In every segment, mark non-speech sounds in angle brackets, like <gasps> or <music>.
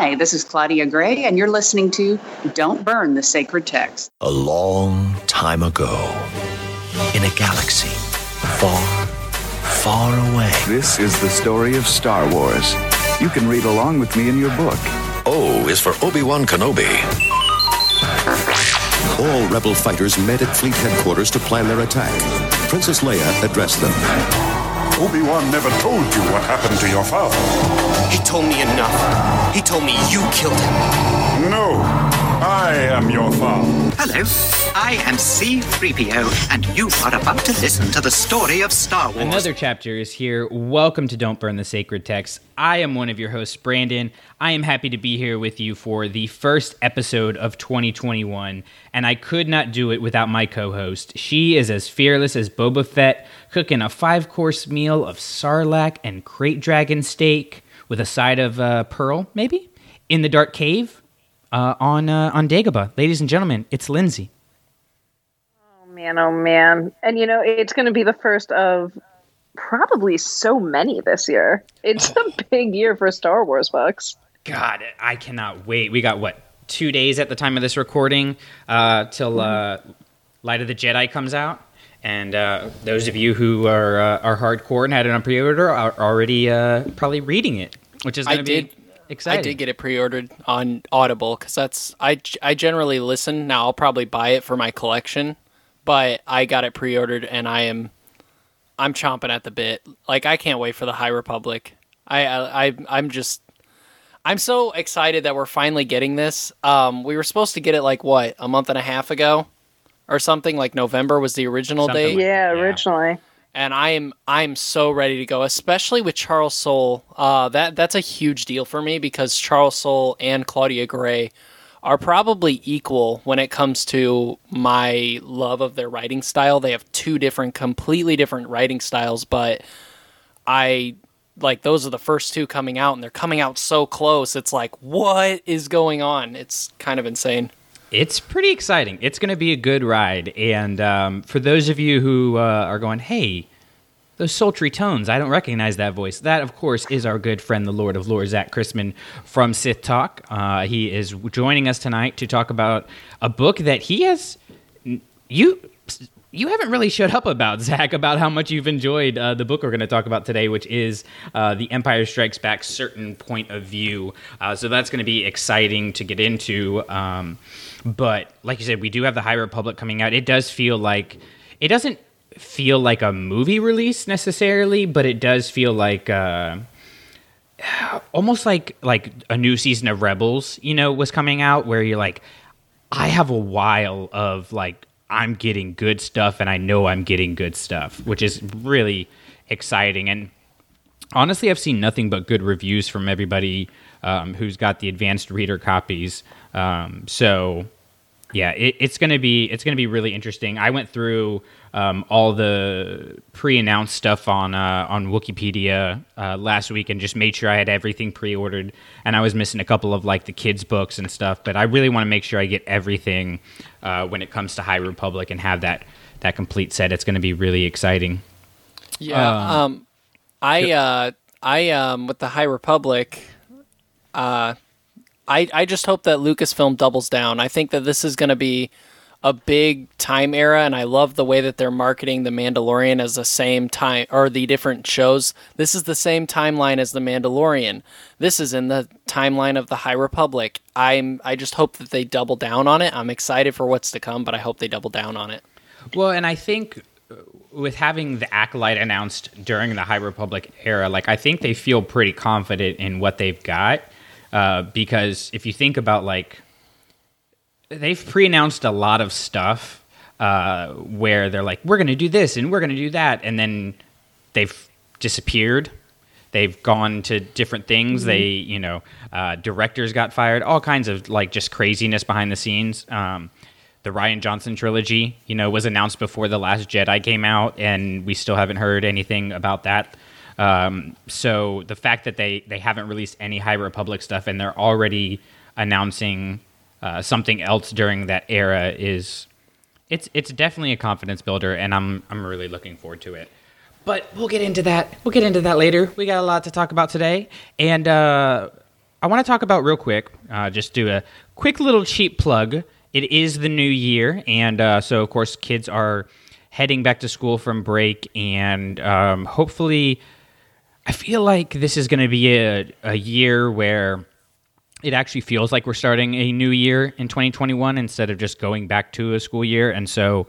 Hi, this is Claudia Gray, and you're listening to Don't Burn the Sacred Text. A long time ago, in a galaxy far, far away. This is the story of Star Wars. You can read along with me in your book. O is for Obi Wan Kenobi. All rebel fighters met at fleet headquarters to plan their attack. Princess Leia addressed them. Obi-Wan never told you what happened to your father. He told me enough. He told me you killed him. No, I am your father. Hello, I am C3PO, and you are about to listen to the story of Star Wars. Another chapter is here. Welcome to Don't Burn the Sacred Text. I am one of your hosts, Brandon. I am happy to be here with you for the first episode of 2021, and I could not do it without my co host. She is as fearless as Boba Fett, cooking a five course meal of sarlacc and krayt dragon steak with a side of uh, pearl, maybe, in the dark cave uh, on, uh, on Dagobah. Ladies and gentlemen, it's Lindsay. Oh man, oh man. And you know, it's going to be the first of probably so many this year. It's a big year for Star Wars books. God, I cannot wait. We got what two days at the time of this recording uh, till uh, Light of the Jedi comes out, and uh, those of you who are uh, are hardcore and had it on pre-order are already uh, probably reading it, which is I going to be did. exciting. I did get it pre-ordered on Audible because that's I, I generally listen. Now I'll probably buy it for my collection, but I got it pre-ordered and I am I'm chomping at the bit. Like I can't wait for the High Republic. I I, I I'm just I'm so excited that we're finally getting this. Um, we were supposed to get it like what a month and a half ago, or something. Like November was the original Something date like Yeah, Yeah. originally. and I am I'm so ready to go, especially with Charles Soule. Uh, that that's a huge deal for me because Charles Soule and Claudia Gray are probably equal when it comes to my love of their writing style. They have two different, completely different writing styles, but I like those are the first two coming out, and they're coming out so close. It's like, what is going on? It's kind of insane. It's pretty exciting. It's going to be a good ride. And um, for those of you who uh, are going, hey, those sultry tones, I don't recognize that voice. That, of course, is our good friend, the Lord of Lords, Zach Chrisman from Sith Talk. Uh, he is joining us tonight to talk about a book that he has. You. You haven't really shut up about <laughs> Zach about how much you've enjoyed uh, the book we're going to talk about today, which is uh, "The Empire Strikes Back: Certain Point of View." Uh, so that's going to be exciting to get into. Um, but like you said, we do have the High Republic coming out. It does feel like it doesn't feel like a movie release necessarily, but it does feel like uh, <sighs> almost like like a new season of Rebels. You know, was coming out where you're like, I have a while of like I'm getting good stuff, and I know I'm getting good stuff, which is really exciting. And honestly, I've seen nothing but good reviews from everybody um, who's got the advanced reader copies. Um, so yeah, it, it's gonna be it's gonna be really interesting. I went through um, all the pre-announced stuff on uh, on Wikipedia uh, last week and just made sure I had everything pre-ordered. And I was missing a couple of like the kids' books and stuff, but I really want to make sure I get everything uh, when it comes to High Republic and have that that complete set. It's going to be really exciting. Yeah. Um, I uh, I um, with the High Republic, uh, I I just hope that Lucasfilm doubles down. I think that this is going to be a big time era, and I love the way that they're marketing the Mandalorian as the same time or the different shows. This is the same timeline as the Mandalorian. This is in the timeline of the High Republic. I'm I just hope that they double down on it. I'm excited for what's to come, but I hope they double down on it. Well, and I think uh, with having the acolyte announced during the High Republic era, like I think they feel pretty confident in what they've got. Uh, because if you think about like they've pre-announced a lot of stuff uh, where they're like, we're going to do this and we're going to do that, and then they've disappeared. They've gone to different things. They, you know, uh, directors got fired. All kinds of like just craziness behind the scenes. Um, the Rian Johnson trilogy, you know, was announced before the Last Jedi came out, and we still haven't heard anything about that. Um, so the fact that they they haven't released any High Republic stuff and they're already announcing uh, something else during that era is it's it's definitely a confidence builder, and I'm I'm really looking forward to it. But we'll get into that. We'll get into that later. We got a lot to talk about today, and uh, I want to talk about real quick, uh, just do a quick little cheap plug. It is the new year, and uh, so of course, kids are heading back to school from break, and um, hopefully, I feel like this is going to be a, a year where it actually feels like we're starting a new year in 2021 instead of just going back to a school year. And so,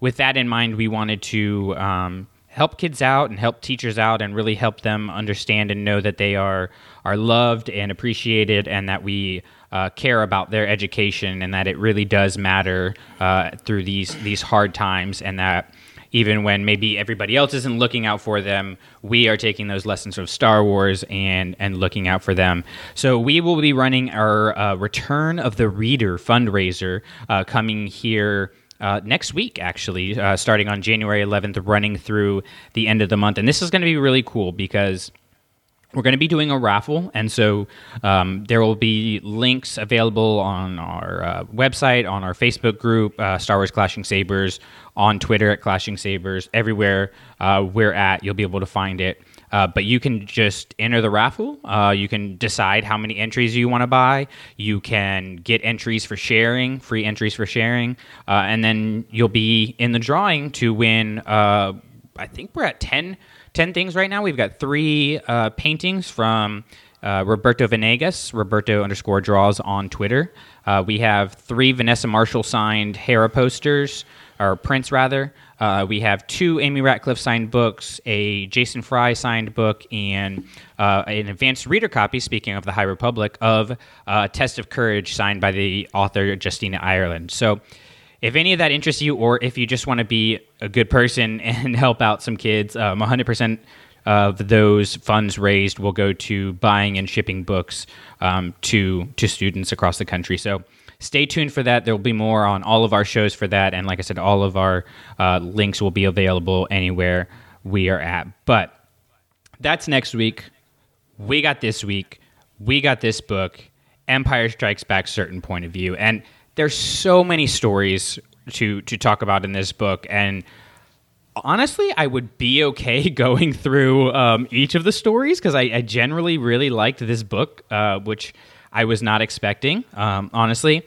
with that in mind, we wanted to um, help kids out and help teachers out and really help them understand and know that they are are loved and appreciated and that we uh, care about their education and that it really does matter uh, through these these hard times and that even when maybe everybody else isn't looking out for them, we are taking those lessons of Star Wars and and looking out for them. So we will be running our uh, Return of the Reader fundraiser uh, coming here uh, next week, actually, uh, starting on January 11th, running through the end of the month. And this is going to be really cool because we're going to be doing a raffle, and so um, there will be links available on our uh, website, on our Facebook group, uh, Star Wars Clashing Sabers, on Twitter at Clashing Sabers, everywhere uh, we're at, you'll be able to find it. Uh, but you can just enter the raffle. Uh, you can decide how many entries you want to buy. You can get entries for sharing, free entries for sharing, uh, and then you'll be in the drawing to win. I think we're at 10, 10 things right now. We've got three uh, paintings from uh, Roberto Venegas, Roberto underscore draws on Twitter. we have three Vanessa Marshall signed Hera posters, or prints rather. Uh, we have two Amy Ratcliffe signed books, a Jason Fry signed book, and uh, an advanced reader copy, speaking of the High Republic, of uh, Test of Courage signed by the author Justina Ireland. So if any of that interests you, or if you just want to be a good person <laughs> and help out some kids, um, 100% of those funds raised will go to buying and shipping books um, to to students across the country. So stay tuned for that. There will be more on all of our shows for that. And like I said, all of our uh, links will be available anywhere we are at. But that's next week. We got this week. We got this book, Empire Strikes Back Certain Point of View. And there's so many stories to to talk about in this book and honestly i would be okay <laughs> going through um, each of the stories because I, I, generally really liked this book uh, which I was not expecting, um, honestly.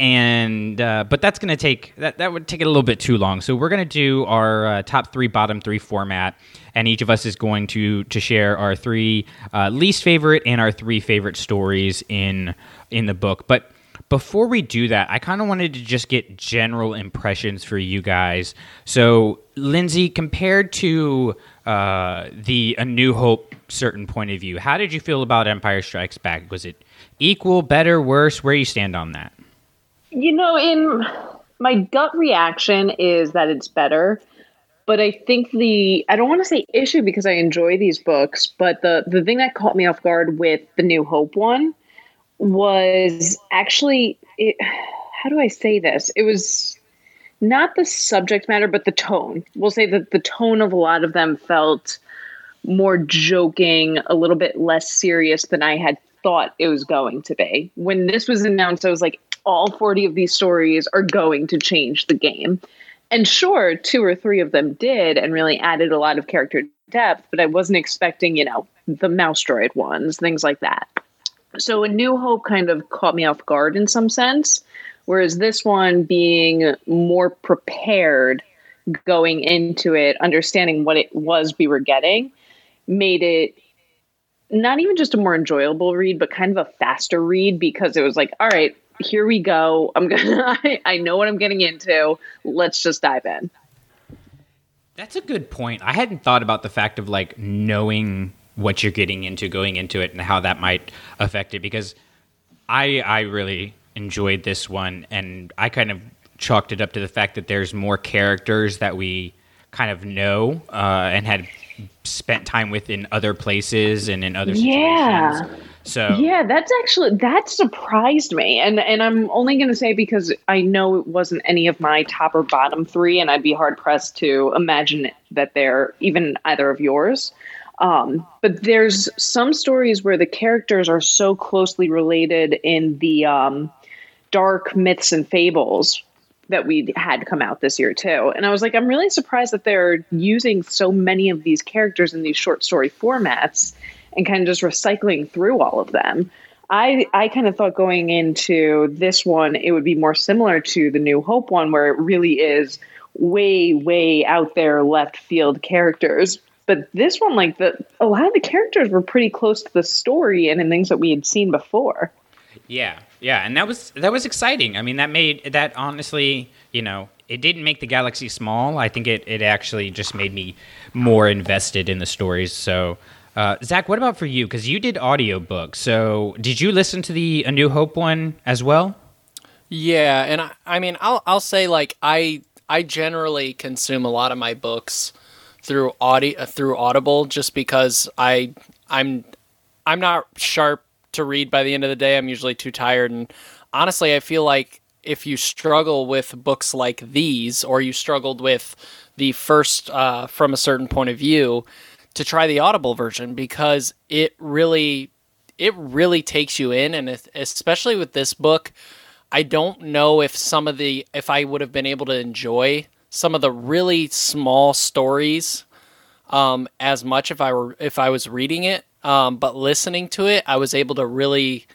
And uh, but that's going to take that that would take it a little bit too long. So we're going to do our uh, top three, bottom three format, and each of us is going to to share our three uh, least favorite and our three favorite stories in in the book. But before we do that, I kind of wanted to just get general impressions for you guys. So, Lindsay, compared to uh, the A New Hope certain point of view, how did you feel about Empire Strikes Back? Was it equal, better, worse? Where do you stand on that? You know, in my gut reaction is that it's better. But I think the I don't want to say issue because I enjoy these books, but the the thing that caught me off guard with the New Hope one was actually it, how do I say this? It was not the subject matter, but the tone. We'll say that the tone of a lot of them felt more joking, a little bit less serious than I had thought it was going to be. When this was announced, I was like, all 40 of these stories are going to change the game. And sure, two or three of them did and really added a lot of character depth, but I wasn't expecting, you know, the mouse droid ones, things like that. So A New Hope kind of caught me off guard in some sense, whereas this one being more prepared going into it, understanding what it was we were getting, made it not even just a more enjoyable read, but kind of a faster read because it was like, all right, here we go. I'm gonna <laughs> I, I know what I'm getting into. Let's just dive in. That's a good point. I hadn't thought about the fact of like knowing what you're getting into going into it and how that might affect it because I I really enjoyed this one and I kind of chalked it up to the fact that there's more characters that we kind of know uh, and had spent time with in other places and in other situations. Yeah. So yeah, that's actually that surprised me, and and I'm only going to say because I know it wasn't any of my top or bottom three, and I'd be hard pressed to imagine that they're even either of yours. Um, but there's some stories where the characters are so closely related in the um, dark myths and fables that we had come out this year too. And I was like, I'm really surprised that they're using so many of these characters in these short story formats and kind of just recycling through all of them. I I kind of thought going into this one it would be more similar to the New Hope one where it really is way way out there left field characters. But this one like the a lot of the characters were pretty close to the story and in things that we had seen before. Yeah. Yeah, and that was that was exciting. I mean, that made that honestly, you know, it didn't make the galaxy small. I think it, it actually just made me more invested in the stories. So, uh, Zach, what about for you? Because you did audiobooks. So, did you listen to the A New Hope one as well? Yeah, and I, I mean, I'll I'll say like I I generally consume a lot of my books through audio through Audible just because I I'm I'm not sharp to read by the end of the day. I'm usually too tired and honestly, I feel like if you struggle with books like these, or you struggled with the first uh, from a certain point of view, to try the Audible version because it really, it really takes you in, and especially with this book, I don't know if some of the if I would have been able to enjoy some of the really small stories um, as much if I were if I was reading it, um, but listening to it, I was able to really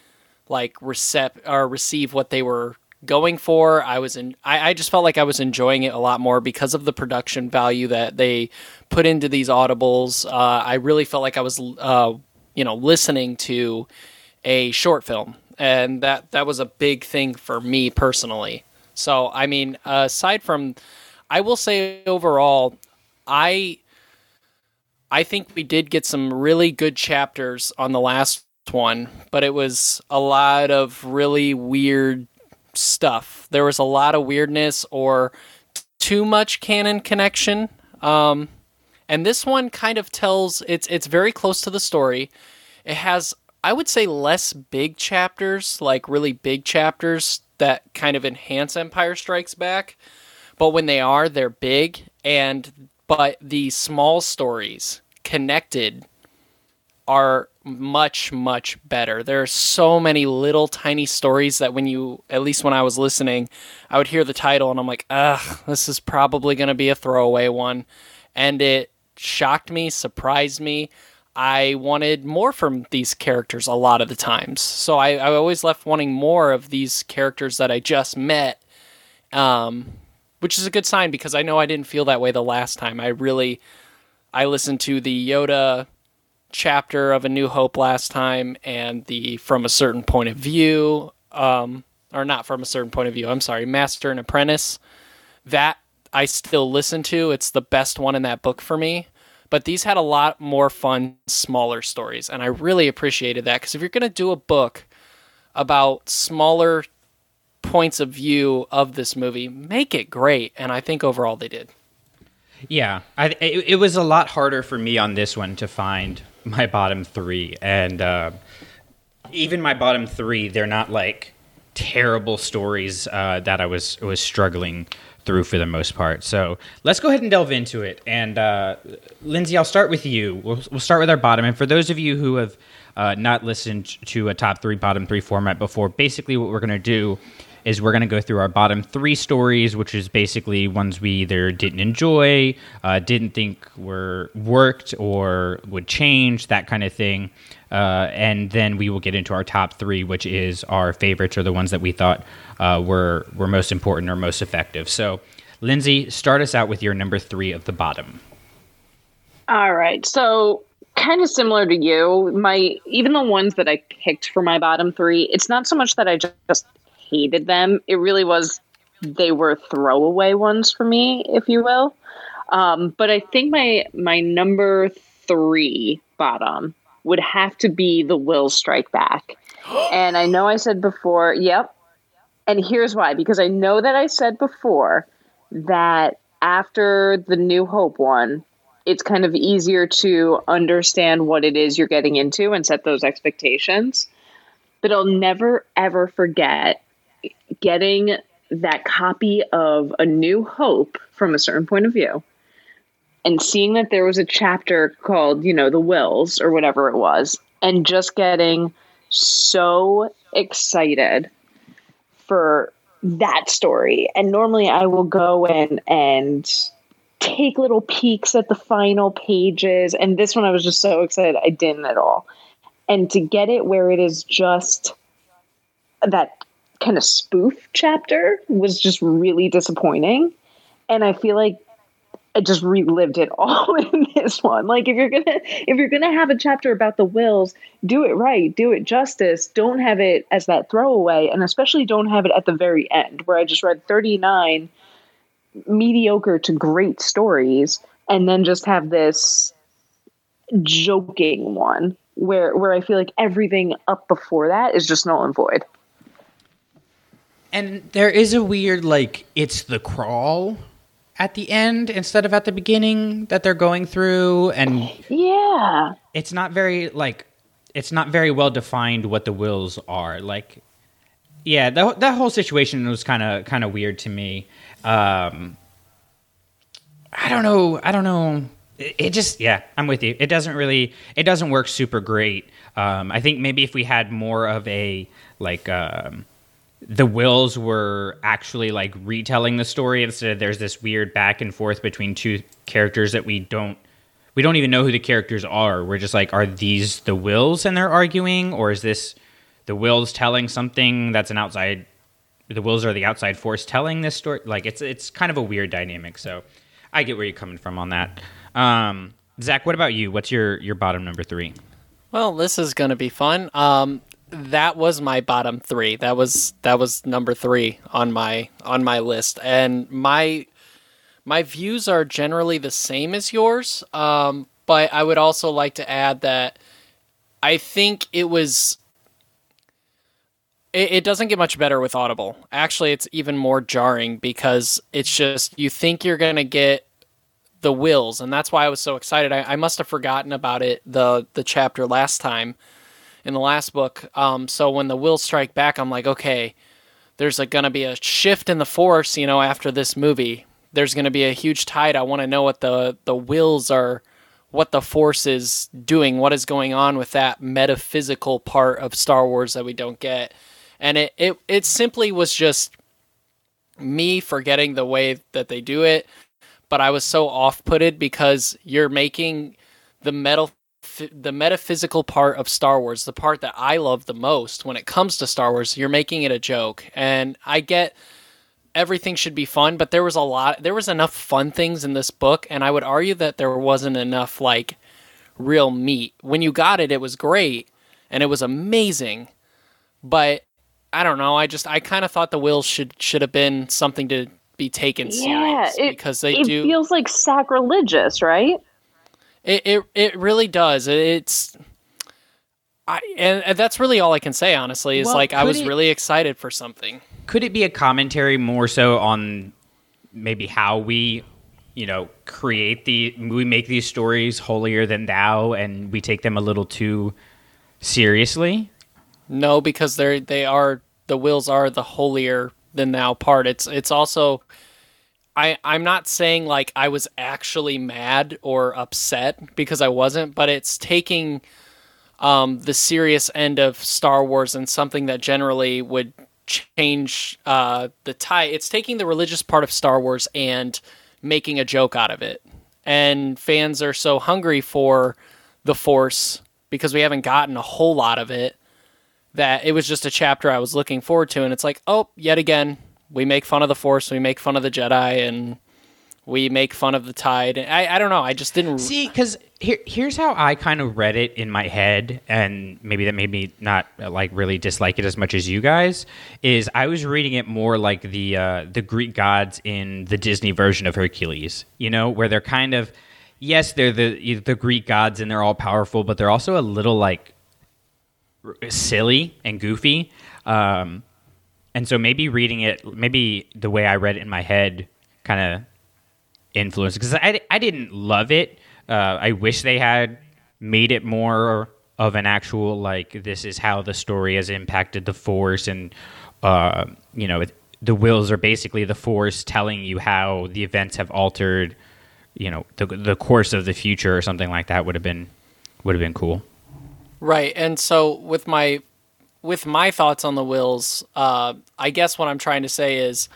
like recept or receive what they were going for. I was in. I, I, just felt like I was enjoying it a lot more because of the production value that they put into these audibles. Uh, I really felt like I was, uh, you know, listening to a short film, and that that was a big thing for me personally. So, I mean, aside from, I will say overall, I. I think we did get some really good chapters on the last one, but it was a lot of really weird stuff. There was a lot of weirdness or too much canon connection. Um, and this one kind of tells it's it's very close to the story. It has I would say less big chapters, like really big chapters that kind of enhance Empire Strikes Back. But when they are, they're big and but the small stories connected are much much better. There are so many little tiny stories that when you at least when I was listening, I would hear the title and I'm like, "Ugh, this is probably going to be a throwaway one." And it shocked me, surprised me. I wanted more from these characters a lot of the times. So I, I always left wanting more of these characters that I just met. Um, which is a good sign because I know I didn't feel that way the last time. I really I listened to the Yoda chapter of A New Hope last time and the From a Certain Point of View, um, or not from a certain point of view, I'm sorry, Master and Apprentice. That I still listen to. It's the best one in that book for me. But these had a lot more fun, smaller stories. And I really appreciated that because if you're going to do a book about smaller points of view of this movie, make it great. And I think overall they did. Yeah, I, it, it was a lot harder for me on this one to find my bottom three, and uh, even my bottom three, they're not like terrible stories uh, that I was was struggling through for the most part. So let's go ahead and delve into it. And uh, Lindsay, I'll start with you. We'll, we'll start with our bottom. And for those of you who have uh, not listened to a top three, bottom three format before, basically what we're going to do is we're going to go through our bottom three stories, which is basically ones we either didn't enjoy, uh, didn't think were worked or would change, that kind of thing. Uh, and then we will get into our top three, which is our favorites or the ones that we thought uh, were were most important or most effective. So, Lindsay, start us out with your number three of the bottom. All right, so kind of similar to you, my even the ones that I picked for my bottom three, it's not so much that I just hated them. It really was they were throwaway ones for me, if you will. Um, but I think my my number three bottom would have to be the Whills Strike Back. <gasps> and I know I said before, yep. And here's why because I know that I said before that after the New Hope one, it's kind of easier to understand what it is you're getting into and set those expectations. But I'll never ever forget getting that copy of A New Hope from a certain point of view and seeing that there was a chapter called, you know, The Whills or whatever it was, and just getting so excited for that story. And normally I will go in and take little peeks at the final pages. And this one I was just so excited I didn't at all. and to get it where it is just that kind of spoof chapter was just really disappointing. And I feel like I just relived it <laughs> all in this one. Like if you're gonna if you're gonna have a chapter about the Whills, do it right, do it justice. Don't have it as that throwaway, and especially don't have it at the very end where I just read 39 mediocre to great stories and then just have this joking one where where I feel like everything up before that is just null and void. And there is a weird like it's the crawl at the end instead of at the beginning that they're going through and yeah. It's not very like it's not very well defined what the Whills are. Like yeah, that that whole situation was kind of kind of weird to me. Um I don't know. I don't know. It, it, just yeah, I'm with you. It doesn't really it doesn't work super great. Um, I think maybe if we had more of a like um, the Whills were actually like retelling the story instead of there's this weird back and forth between two characters that we don't we don't even know who the characters are. We're just like, are these the Whills and they're arguing, or is this the Whills telling something that's an outside? The Whills are the outside force telling this story. Like it's it's kind of a weird dynamic. So I get where you're coming from on that. Um, Zach, what about you? What's your your bottom number three? Well, this is going to be fun. Um, that was my bottom three. That was that was number three on my on my list, and my my views are generally the same as yours. Um, but I would also like to add that I think it was. It, it doesn't get much better with Audible. Actually, it's even more jarring because it's just you think you're gonna get the Whills, and that's why I was so excited. I, I must have forgotten about it the the chapter last time in the last book. Um, so when the Whills strike back, I'm like, okay, there's going to be a shift in the force. You know, after this movie, there's going to be a huge tide. I want to know what the the Whills are, what the force is doing, what is going on with that metaphysical part of Star Wars that we don't get. And it it it simply was just me forgetting the way that they do it but I was so off-putted because you're making the metal the metaphysical part of Star Wars, the part that I love the most when it comes to Star Wars, you're making it a joke. And I get everything should be fun, but there was a lot there was enough fun things in this book and I would argue that there wasn't enough like real meat. When you got it, it was great and it was amazing. But I don't know, I just I kind of thought the Whills should should have been something to be taken yeah, serious it, because they it do. feels like sacrilegious, right? It it it really does. It's. I and, and that's really all I can say. Honestly, is Well, like I was it- really excited for something. Could it be a commentary more so on maybe how we, you know, create the we make these stories holier than thou, and we take them a little too seriously? No, because they're they are the Whills are the holier than thou part. It's it's also I I'm not saying like I was actually mad or upset because I wasn't, but it's taking um, the serious end of Star Wars and something that generally would change uh, the tie. It's taking the religious part of Star Wars and making a joke out of it. And fans are so hungry for the Force because we haven't gotten a whole lot of it that it was just a chapter I was looking forward to. And it's like, oh, yet again, we make fun of the Force, we make fun of the Jedi, and we make fun of the Tide. I, I don't know. I just didn't See, because here, here's how I kind of read it in my head, and maybe that made me not uh, like really dislike it as much as you guys. Is I was reading it more like the uh, the Greek gods in the Disney version of Hercules. You know, where they're kind of yes, they're the the Greek gods and they're all powerful, but they're also a little like silly and goofy. Um, and so maybe reading it, maybe the way I read it in my head, kind of influenced because I, I didn't love it. Uh, I wish they had made it more of an actual like this is how the story has impacted the force and uh, you know the Whills are basically the force telling you how the events have altered you know the the course of the future or something like that would have been would have been cool. Right. And so with my with my thoughts on the Whills, uh, I guess what I'm trying to say is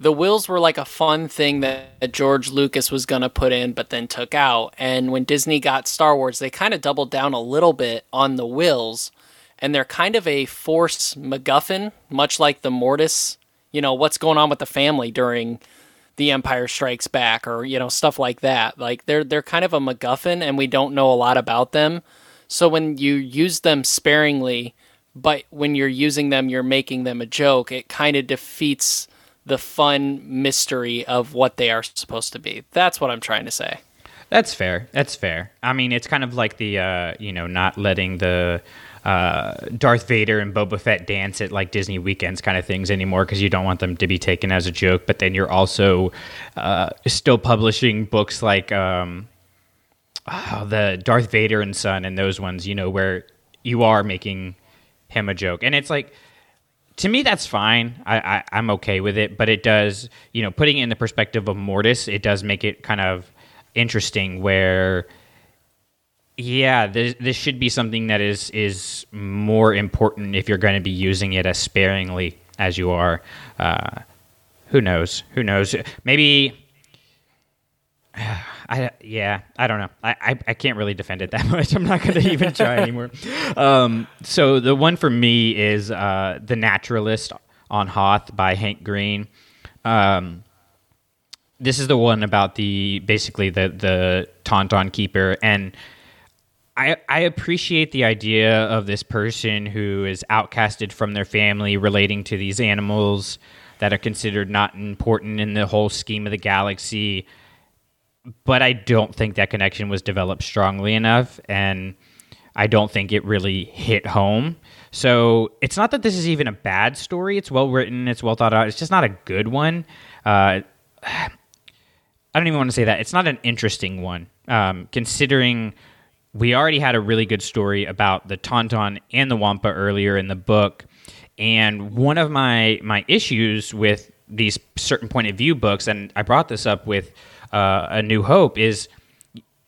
the Whills were like a fun thing that George Lucas was going to put in, but then took out. And when Disney got Star Wars, they kind of doubled down a little bit on the Whills, and they're kind of a force MacGuffin, much like the Mortis. You know what's going on with the family during the Empire Strikes Back, or you know stuff like that. Like they're they're kind of a MacGuffin, and we don't know a lot about them. So when you use them sparingly, but when you're using them, you're making them a joke. It kind of defeats the fun mystery of what they are supposed to be. That's what I'm trying to say. That's fair. That's fair. I mean, it's kind of like the uh, you know not letting the uh, Darth Vader and Boba Fett dance at like Disney weekends kind of things anymore because you don't want them to be taken as a joke. But then you're also uh, still publishing books like um, oh, the Darth Vader and Son and those ones, you know, where you are making him a joke, and it's like to me that's fine. I, I am okay with it. But it does you know putting it in the perspective of mortis it does make it kind of interesting where yeah this, this should be something that is is more important if you're going to be using it as sparingly as you are. Uh, who knows? Who knows? Maybe <sighs> I yeah, I don't know. I, I, I, can't really defend it that <laughs> much. I'm not going to even try <laughs> anymore. Um, so the one for me is uh, the Naturalist on Hoth by Hank Green. Um, this is the one about the basically the the Tauntaun keeper and. I, I appreciate the idea of this person who is outcasted from their family relating to these animals that are considered not important in the whole scheme of the galaxy but I don't think that connection was developed strongly enough, and I don't think it really hit home. So it's not that this is even a bad story. It's well written. It's well thought out. It's just not a good one. Uh, <sighs> I don't even want to say that. It's not an interesting one, um, considering we already had a really good story about the Tauntaun and the Wampa earlier in the book. And one of my my issues with these certain point of view books, and I brought this up with uh, A New Hope is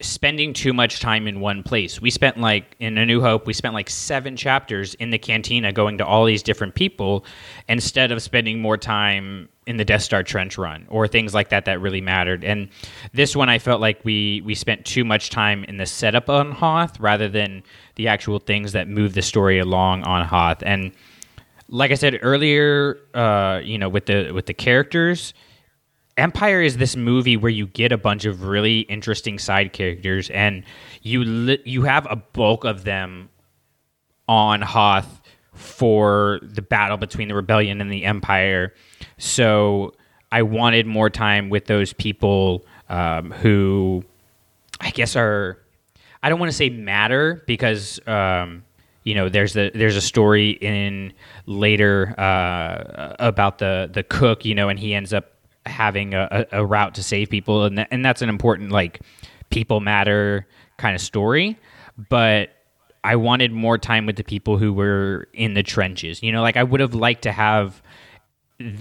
spending too much time in one place. We spent like in A New Hope, we spent like seven chapters in the cantina going to all these different people instead of spending more time in the Death Star trench run or things like that that really mattered. And this one, I felt like we we spent too much time in the setup on Hoth rather than the actual things that move the story along on Hoth. And like I said earlier, uh, you know, with the with the characters Empire is this movie where you get a bunch of really interesting side characters, and you li- you have a bulk of them on Hoth for the battle between the rebellion and the Empire. So I wanted more time with those people um, who, I guess, are I don't want to say matter because. Um, you know, there's a there's a story in later uh, about the the cook, you know, and he ends up having a, a, route to save people, and and that's an important like people matter kind of story. But I wanted more time with the people who were in the trenches. You know, like I would have liked to have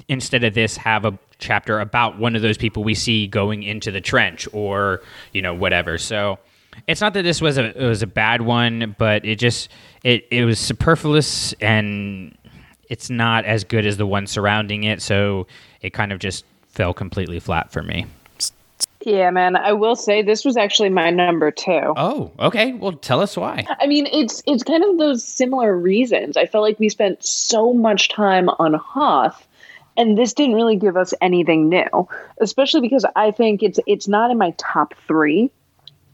instead of this have a chapter about one of those people we see going into the trench or you know whatever. So it's not that this was a it was a bad one, but it just it it was superfluous and it's not as good as the one surrounding it. So it kind of just fell completely flat for me. Yeah, man. I will say this was actually my number two. Oh, okay. Well, tell us why. I mean, it's it's kind of those similar reasons. I felt like we spent so much time on Hoth, and this didn't really give us anything new. Especially because I think it's it's not in my top three,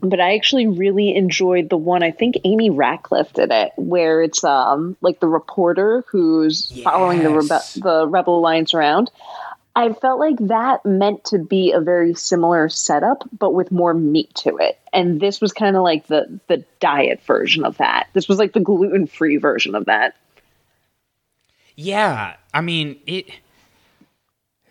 but I actually really enjoyed the one. I think Amy Ratcliffe did it, where it's um like the reporter who's yes. following the rebe- the Rebel Alliance around. I felt like that meant to be a very similar setup, but with more meat to it. And this was kind of like the the diet version of that. This was like the gluten free version of that. Yeah, I mean it.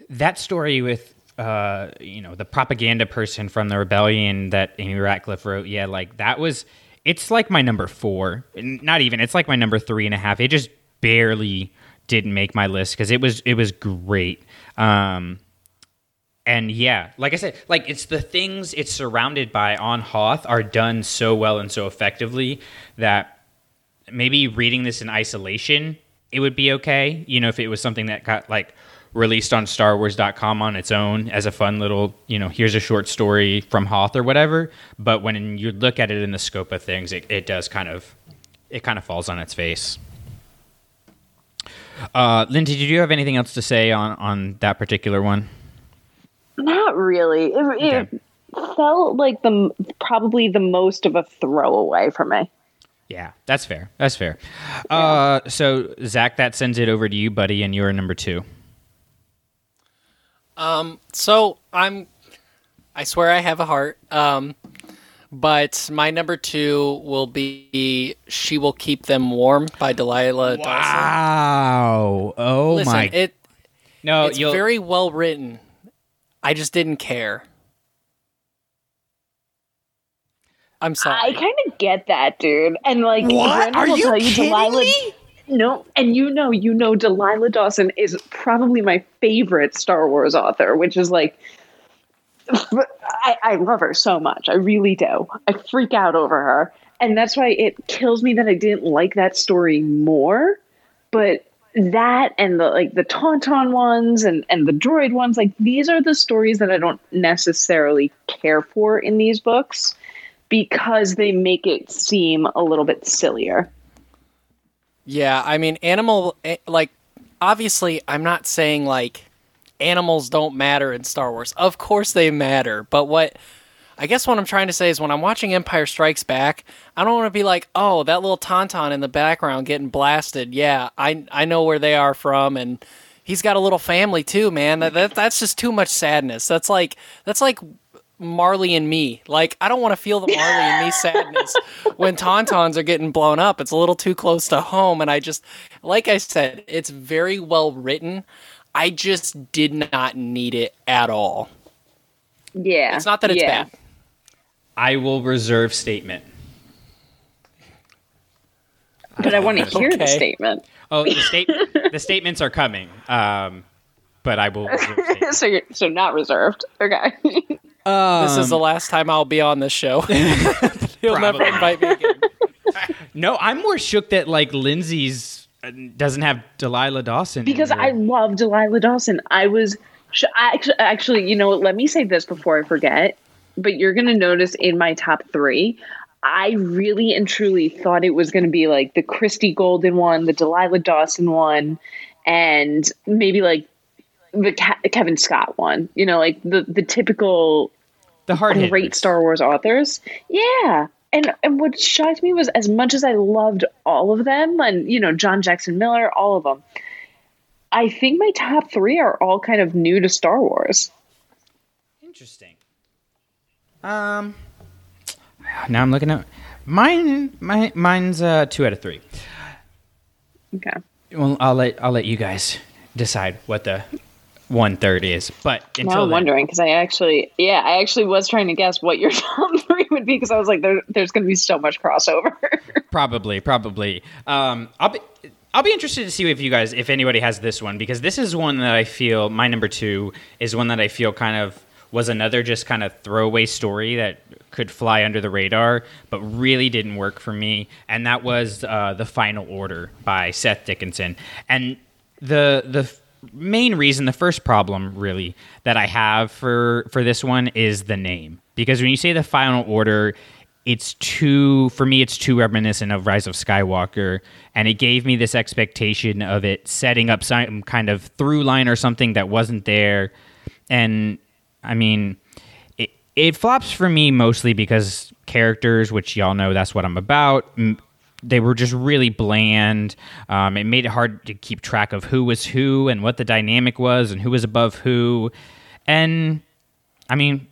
That story with uh, you know the propaganda person from the rebellion that Amy Ratcliffe wrote. Yeah, like that was. It's like my number four. Not even. It's like my number three and a half. It just barely didn't make my list because it was it was great. Um, and yeah, like I said, like it's the things it's surrounded by on Hoth are done so well and so effectively that maybe reading this in isolation it would be okay. You know, if it was something that got like released on StarWars.com on its own as a fun little, you know, here's a short story from Hoth or whatever. But when you look at it in the scope of things, it, it does kind of it kind of falls on its face. Uh, Lindsay, did you have anything else to say on on that particular one? Not really. It, Okay. it felt like the probably the most of a throwaway for me. Yeah, that's fair. That's fair. Uh, so Zach, that sends it over to you, buddy, and you're number two. Um, so I'm, I swear I have a heart. Um, but my number two will be "She Will Keep Them Warm" by Delilah Dawson. Wow! Oh Listen, my! it no, it's you'll, very well written. I just didn't care. I'm sorry. I kind of get that, dude. And like, What? Brandon Are will you tell kidding Delilah, me? No, and you know, you know, Delilah Dawson is probably my favorite Star Wars author, which is like, I, I love her so much. I really do. I freak out over her, and that's why it kills me that I didn't like that story more. But that and the like the Tauntaun ones and and the droid ones, like these are the stories that I don't necessarily care for in these books because they make it seem a little bit sillier. Yeah, I mean, animal, eh, like, obviously, I'm not saying, like, animals don't matter in Star Wars. Of course they matter. But what, I guess what I'm trying to say is when I'm watching Empire Strikes Back, I don't want to be like, oh, that little Tauntaun in the background getting blasted. Yeah, I, I know where they are from. And he's got a little family too, man. That, that That's just too much sadness. That's like, that's like, Marley and me. Like, I don't want to feel the Marley and me <laughs> sadness when Tauntauns are getting blown up. It's a little too close to home. And I just, like I said, it's very well written. I just did not need it at all. Yeah, It's not that it's yeah. bad. I will reserve statement. But I want to hear the statement. Oh, the state the statements are coming. Um, but I will. <laughs> So you're so not reserved. Okay. this is the last time I'll be on this show. <laughs> He'll never invite me again. <laughs> No, I'm more shook that like Lindsay's doesn't have Delilah Dawson because. I love Delilah Dawson. I was sh- I actually, actually, you know, let me say this before I forget. But you're gonna notice in my top three, I really and truly thought it was gonna be like the Christie Golden one, the Delilah Dawson one, and maybe like the Ke- Cavan Scott one. You know, like the the typical the hard great. Star Wars authors. Yeah. And and what shocked me was as much as I loved all of them and you know John Jackson Miller, all of them. I think my top 3 are all kind of new to Star Wars. Interesting. Um, now I'm looking at mine. My mine's uh, two out of three. Okay. Well, I'll let I'll let you guys decide what the one third is. But Now until I'm then, wondering because I actually, yeah, I actually was trying to guess what your <laughs> top three would be because I was like, there, there's going to be so much crossover. <laughs> Probably, probably. Um, I'll be. I'll be interested to see if you guys, if anybody has this one, because this is one that I feel my number two is one that I feel kind of was another just kind of throwaway story that could fly under the radar, but really didn't work for me, and that was uh, the Final Order by Seth Dickinson, and the the main reason, the first problem really that I have for for this one is the name, because when you say the Final Order, it's too for me it's too reminiscent of rise of skywalker and it gave me this expectation of it setting up some kind of through line or something that wasn't there. And i mean it, it flops for me mostly because characters which y'all know that's what i'm about they were just really bland. Um, it made it hard to keep track of who was who and what the dynamic was and who was above who. And I mean,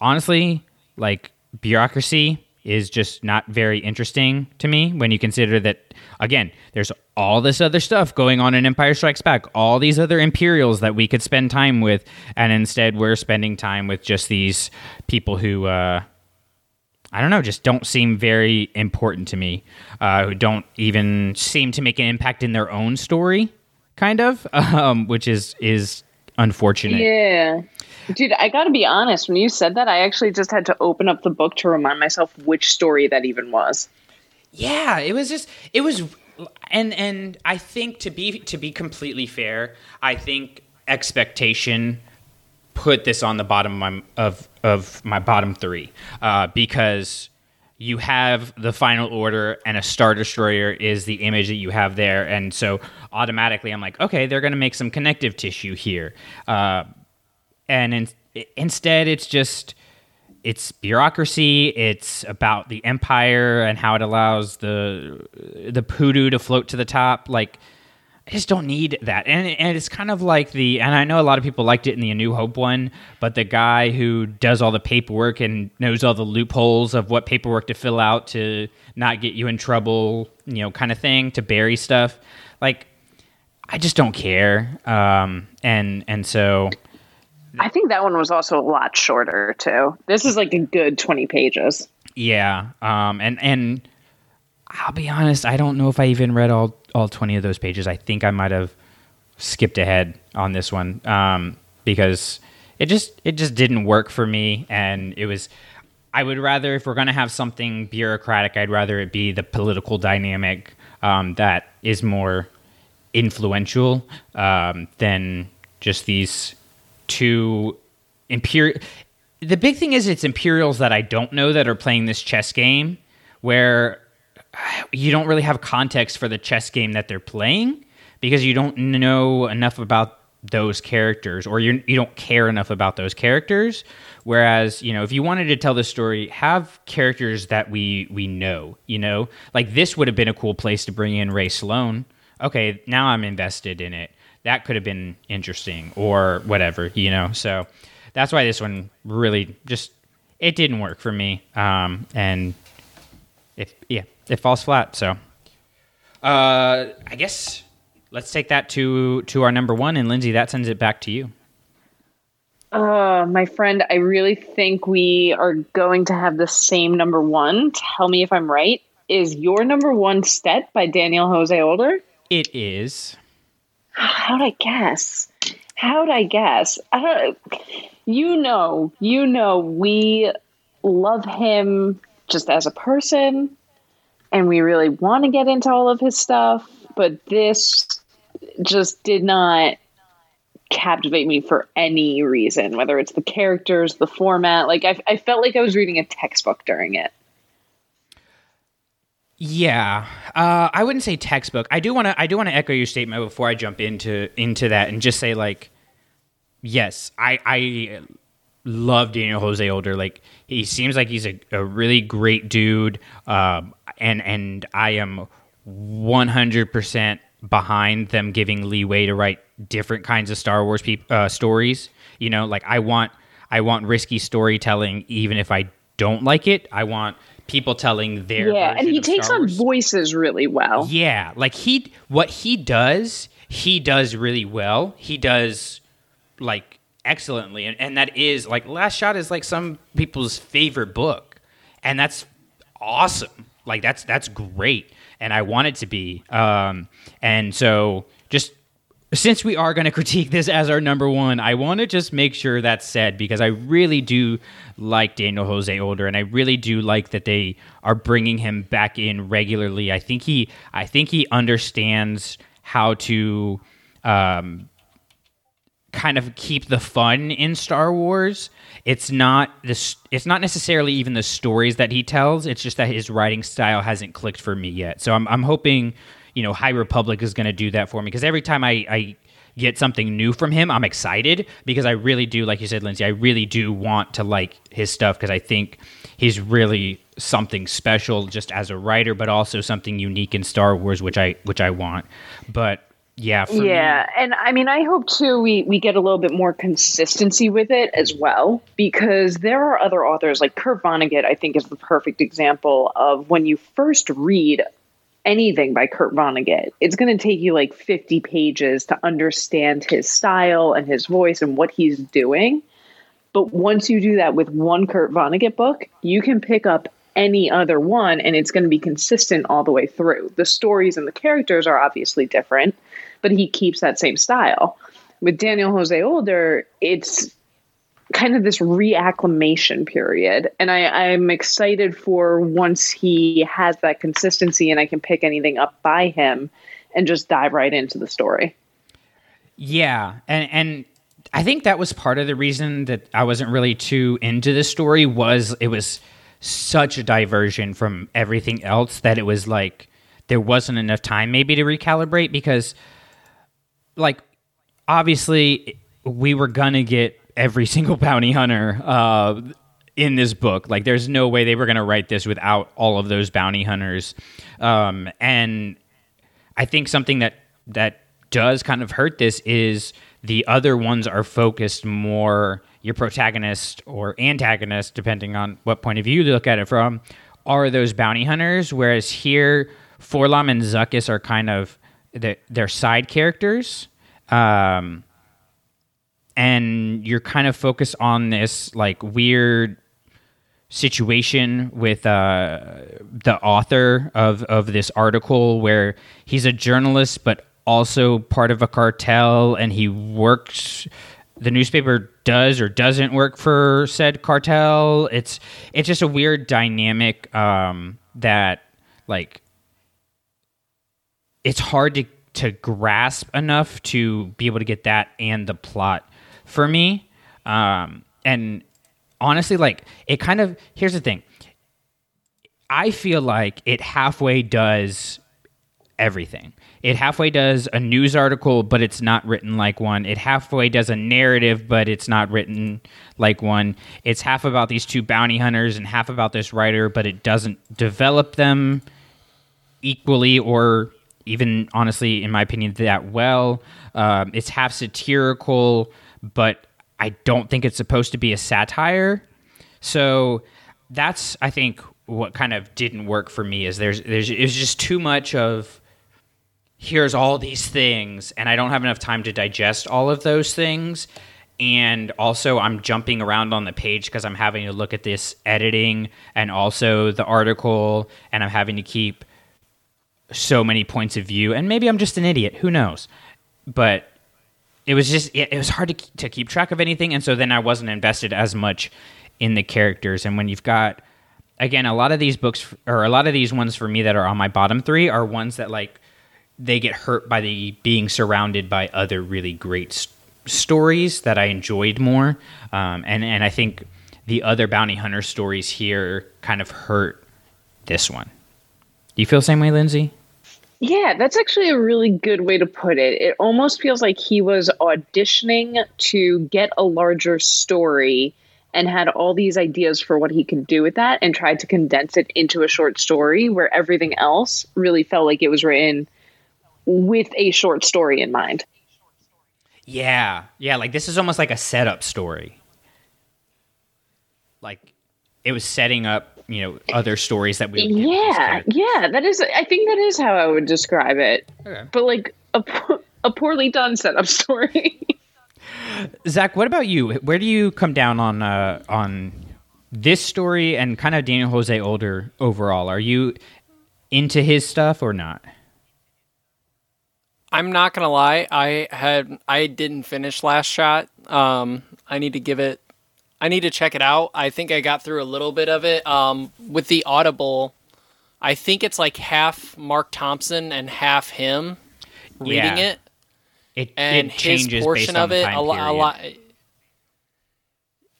honestly, like bureaucracy is just not very interesting to me when you consider that again, there's all this other stuff going on in Empire Strikes Back, all these other Imperials that we could spend time with, and instead we're spending time with just these people who uh I don't know, just don't seem very important to me. Uh, who don't even seem to make an impact in their own story, kind of, <laughs> um, which is is unfortunate. Yeah. Dude, I got to be honest. When you said that, I actually just had to open up the book to remind myself which story that even was. Yeah, it was just it was and and I think to be to be completely fair, I think expectation put this on the bottom of my, of, of my bottom three uh, because you have the final order and a star destroyer is the image that you have there. And so automatically i'm like okay they're going to make some connective tissue here. Uh, and in, instead it's just it's bureaucracy it's about the empire and how it allows the the poodoo to float to the top. Like I just don't need that. And, and it's kind of like the, and I know a lot of people liked it in the A New Hope one, but the guy who does all the paperwork and knows all the loopholes of what paperwork to fill out to not get you in trouble, you know, kind of thing, to bury stuff. Like, I just don't care. Um, and, and so. I think that one was also a lot shorter too. This is like a good 20 pages. Yeah. Um, and, and, I'll be honest, I don't know if I even read all all 20 of those pages. I think I might have skipped ahead on this one um, because it just it just didn't work for me, and it was. I would rather, if we're going to have something bureaucratic, I'd rather it be the political dynamic um, that is more influential um, than just these two imperial. The big thing is it's Imperials that I don't know that are playing this chess game, where you don't really have context for the chess game that they're playing because you don't know enough about those characters or you you don't care enough about those characters. Whereas you know if you wanted to tell the story have characters that we we know you know? Like this would have been a cool place to bring in Rae Sloane. Okay now I'm invested in it. That could have been interesting or whatever you know? So that's why this one really just it didn't work for me. Um and if yeah it falls flat. So, uh, I guess let's take that to to our number one, and Lindsay, that sends it back to you. Uh, my friend, I really think we are going to have the same number one. Tell me if I'm right. Is your number one Stet by Daniel Jose Older? It is. <sighs> How'd I guess? How'd I guess? I don't, you know, you know, we love him just as a person and we really want to get into all of his stuff, but this just did not captivate me for any reason, whether it's the characters, the format. Like, I, I felt like I was reading a textbook during it. Yeah, uh, I wouldn't say textbook. I do want to. I do want to echo your statement before I jump into into that and just say like, yes, I I love Daniel Jose Older. Like he seems like he's a, a really great dude. Um, and and I am 100% behind them giving leeway to write different kinds of Star Wars pe- uh, stories. You know, like I want I want risky storytelling even if I don't like it. I want people telling their yeah, and he takes on voices really well. Yeah, like he what he does, he does really well. He does like excellently, and, and that is like Last Shot is like some people's favorite book, and that's awesome. Like that's that's great, and I want it to be. Um, and so just since we are going <laughs> to critique this as our number one, I want to just make sure that's said because I really do like Daniel Jose Older, and I really do like that they are bringing him back in regularly. I think he, I think he understands how to um, kind of keep the fun in Star Wars. It's not this it's not necessarily even the stories that he tells, it's just that his writing style hasn't clicked for me yet. So I'm I'm hoping, you know, High Republic is going to do that for me because every time I I get something new from him, I'm excited because I really do like you said Lindsay, I really do want to like his stuff because I think he's really something special just as a writer but also something unique in Star Wars which I which I want. But yeah yeah me. and i mean i hope too we we get a little bit more consistency with it as well because there are other authors like kurt vonnegut i think is the perfect example of when you first read anything by kurt vonnegut it's going to take you like 50 pages to understand his style and his voice and what he's doing but once you do that with one kurt vonnegut book you can pick up any other one and it's going to be consistent all the way through the stories and the characters are obviously different but he keeps that same style. With Daniel Jose Older, it's kind of this reacclimation period. And I, I'm excited for once he has that consistency and I can pick anything up by him and just dive right into the story. Yeah, and and I think that was part of the reason that I wasn't really too into the story was it was such a diversion from everything else that it was like there wasn't enough time maybe to recalibrate because like obviously we were gonna get every <laughs> single bounty hunter uh, in this book. Like, there's no way they were gonna write this without all of those bounty hunters. Um, and I think something that that does kind of hurt this is the other ones are focused more your protagonist or antagonist, depending on what point of view you look at it from, are those bounty hunters. Whereas here, 4-LOM and Zuckuss are kind of they're side characters. Um, and you're kind of focused on this like weird situation with uh, the author of, of this article where he's a journalist but also part of a cartel and he works the newspaper does or doesn't work for said cartel. It's it's just a weird dynamic um, that like it's hard to to grasp enough to be able to get that and the plot for me. Um, and honestly, like it kind of here's the thing. I feel like it halfway does everything. It halfway does a news article, but it's not written like one. It halfway does a narrative, but it's not written like one. It's half about these two bounty hunters and half about this writer, but it doesn't develop them equally or even honestly, in my opinion, that well. Um, it's half satirical, but I don't think it's supposed to be a satire. So that's I think what kind of didn't work for me is there's there's it's just too much of here's all these things and I don't have enough time to digest all of those things and also I'm jumping around on the page because I'm having to look at this editing and also the article and I'm having to keep so many points of view and maybe I'm just an idiot who knows? But it was just it, was hard to, to keep track of anything and so then i wasn't invested as much in the characters. And when you've got again a lot of these books or a lot of these ones for me that are on my bottom three are ones that like they get hurt by the being surrounded by other really great st- stories that i enjoyed more. Um, and and i think the other bounty hunter stories here kind of hurt this one. Do you feel the same way lindsay yeah, that's actually a really good way to put it. It almost feels like he was auditioning to get a larger story and had all these ideas for what he could do with that and tried to condense it into a short story where everything else really felt like it was written with a short story in mind. Yeah. Yeah, like this is almost like a setup story. Like it was setting up you know other stories that we yeah yeah that is i think that is how i would describe it. Okay. but like a, a poorly done setup <laughs> story. Zach what about you? Where do you come down on uh on this story and kind of daniel jose older overall? Are you into his stuff or not? I'm not gonna lie i had i didn't finish last shot. Um i need to give it I need to check it out. I think I got through a little bit of it. Um, with the Audible, I think it's like half Marc Thompson and half him reading yeah. it. It and it changes his portion of it a, lot. A lot.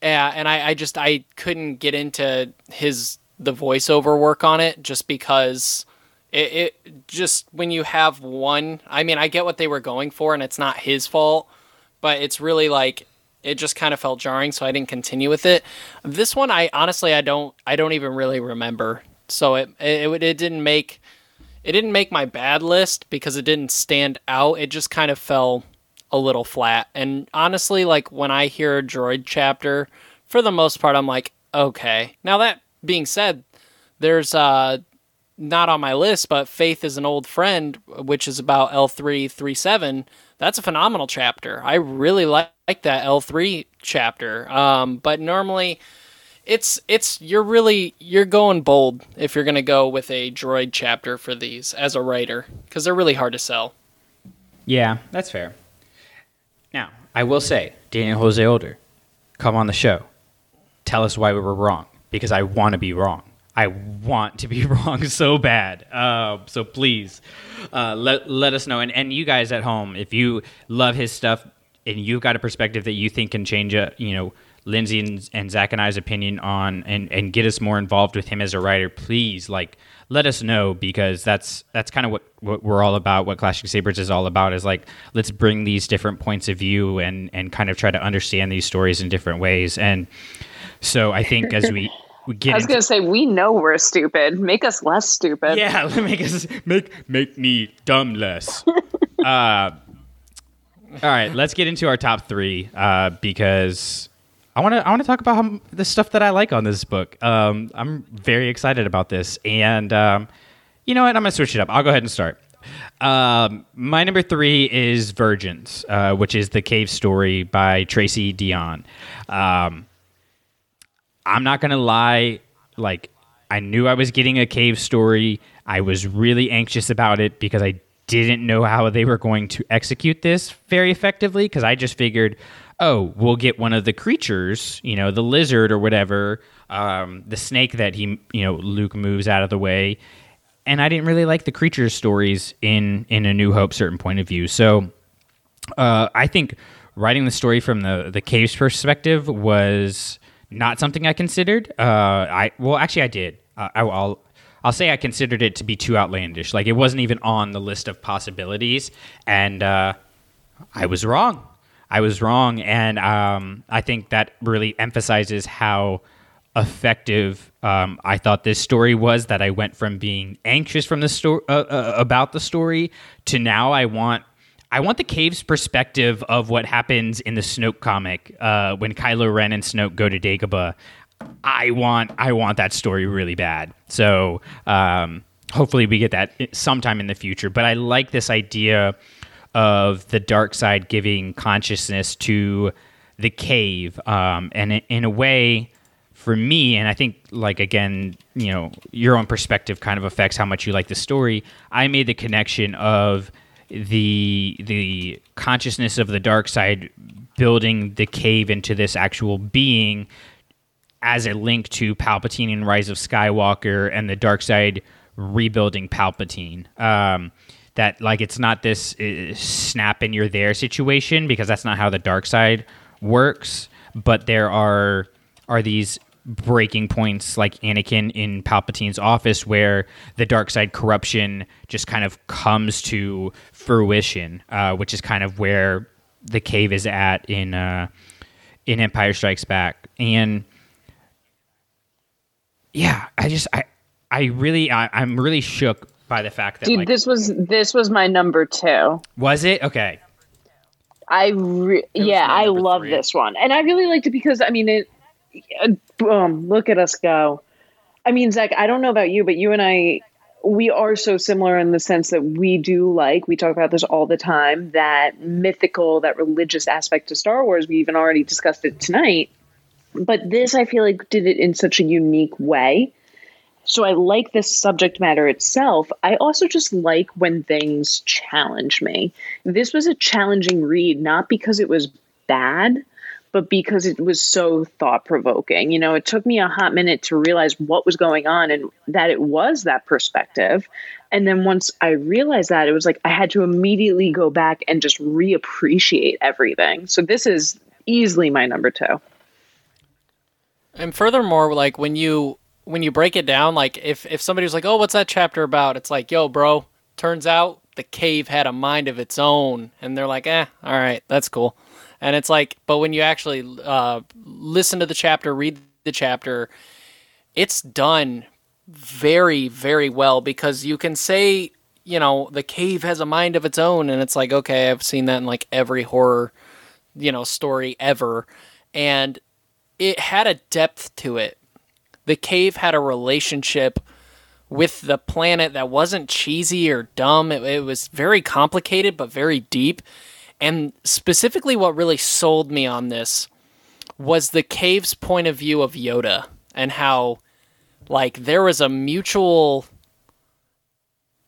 Yeah, and I, I just I couldn't get into his the voiceover work on it just because it, it just when you have one. I mean, I get what they were going for, and it's not his fault, but it's really like it just kind of felt jarring, so I didn't continue with it. This one, I honestly, I don't, I don't even really remember. So it, it, it didn't make, it didn't make my bad list because it didn't stand out. It just kind of fell a little flat. And honestly, like when I hear a droid chapter, for the most part, I'm like, okay. Now that being said, there's uh not on my list, but Faith is an old friend, which is about L three three seven that's a phenomenal chapter. I really like, that L3 chapter. Um, but normally it's it's you're really you're going bold if you're going to go with a droid chapter for these as a writer cuz they're really hard to sell. Yeah, that's fair. Now, I will say, Daniel Jose Older, come on the show. Tell us why we were wrong because I want to be wrong. I want to be <laughs> wrong so bad. Uh, so please uh, let let us know. And and you guys at home, if you love his stuff and you've got a perspective that you think can change a you know Lindsay and, and Zach and I's opinion on and and get us more involved with him as a writer, please like let us know because that's that's kind of what, what we're all about. What Clashing Sabers is all about is like let's bring these different points of view and and kind of try to understand these stories in different ways. And so I think as we <laughs> get I was into- going to say, we know we're stupid. Make us less stupid. yeah, <laughs> make us make make me dumb less. <laughs> uh, all right, let's get into our top three uh, because I want to I want to talk about how, the stuff that I like on this book. Um, I'm very excited about this, and um, you know what? I'm gonna switch it up. I'll go ahead and start. Um, my number three is Virgins, uh, which is the cave story by Tracy Deonn. Um, I'm not gonna lie, like I knew I was getting a cave story. I was really anxious about it because I didn't know how they were going to execute this very effectively because I just figured, oh, we'll get one of the creatures, you know, the lizard or whatever, um, the snake that he, you know, Luke moves out of the way. And I didn't really like the creature stories in in A New Hope certain point of view. So uh, I think writing the story from the the cave's perspective was not something I considered. Uh, I well, actually, I did. Uh, I, will I'll say I considered it to be too outlandish. Like it wasn't even on the list of possibilities, and uh, I was wrong. I was wrong, and um, I think that really emphasizes how effective um, I thought this story was. That I went from being anxious from the story uh, uh, about the story to now I want I want the cave's perspective of what happens in the Snoke comic uh, when Kylo Ren and Snoke go to Dagobah. I want I want that story really bad. So um, hopefully we get that sometime in the future. But I like this idea of the dark side giving consciousness to the cave, um, and in a way, for me, and I think like again, you know, your own perspective kind of affects how much you like the story. I made the connection of the the consciousness of the dark side building the cave into this actual being as a link to Palpatine and Rise of Skywalker and the dark side rebuilding Palpatine. Um, that like it's not this uh, snap and you're there situation because that's not how the dark side works. But there are are these breaking points like Anakin in Palpatine's office where the dark side corruption just kind of comes to fruition, uh, which is kind of where the cave is at in uh, in Empire Strikes Back. And yeah, I just I I really I, I'm really shook by the fact that Dude, like, this was this was my number two. was it okay. I re- yeah, I love three. this one, and I really liked it because I mean, it. Boom! Look at us go. I mean, Zach, I don't know about you, but you and I, we are so similar in the sense that we do like. We talk about this all the time. That mythical, that religious aspect to Star Wars. We even already discussed it tonight. But this, I feel like, did it in such a unique way. So I like this subject matter itself. I also just like when things challenge me. This was a challenging read, not because it was bad, but because it was so thought provoking. You know, it took me a hot minute to realize what was going on and that it was that perspective. And then once I realized that, it was like I had to immediately go back and just reappreciate everything. So this is easily my number two. And furthermore, like when you when you break it down, like if if somebody was like, "Oh, what's that chapter about?" It's like, "Yo, bro, turns out the cave had a mind of its own," and they're like, "Eh, all right, that's cool." And it's like, but when you actually uh, listen to the chapter, read the chapter, it's done very very well because you can say, you know, the cave has a mind of its own, and it's like, okay, I've seen that in like every horror, you know, story ever, and it had a depth to it. The cave had a relationship with the planet that wasn't cheesy or dumb. It, it, was very complicated but very deep. And specifically, what really sold me on this was the cave's point of view of Yoda and how, like, there was a mutual.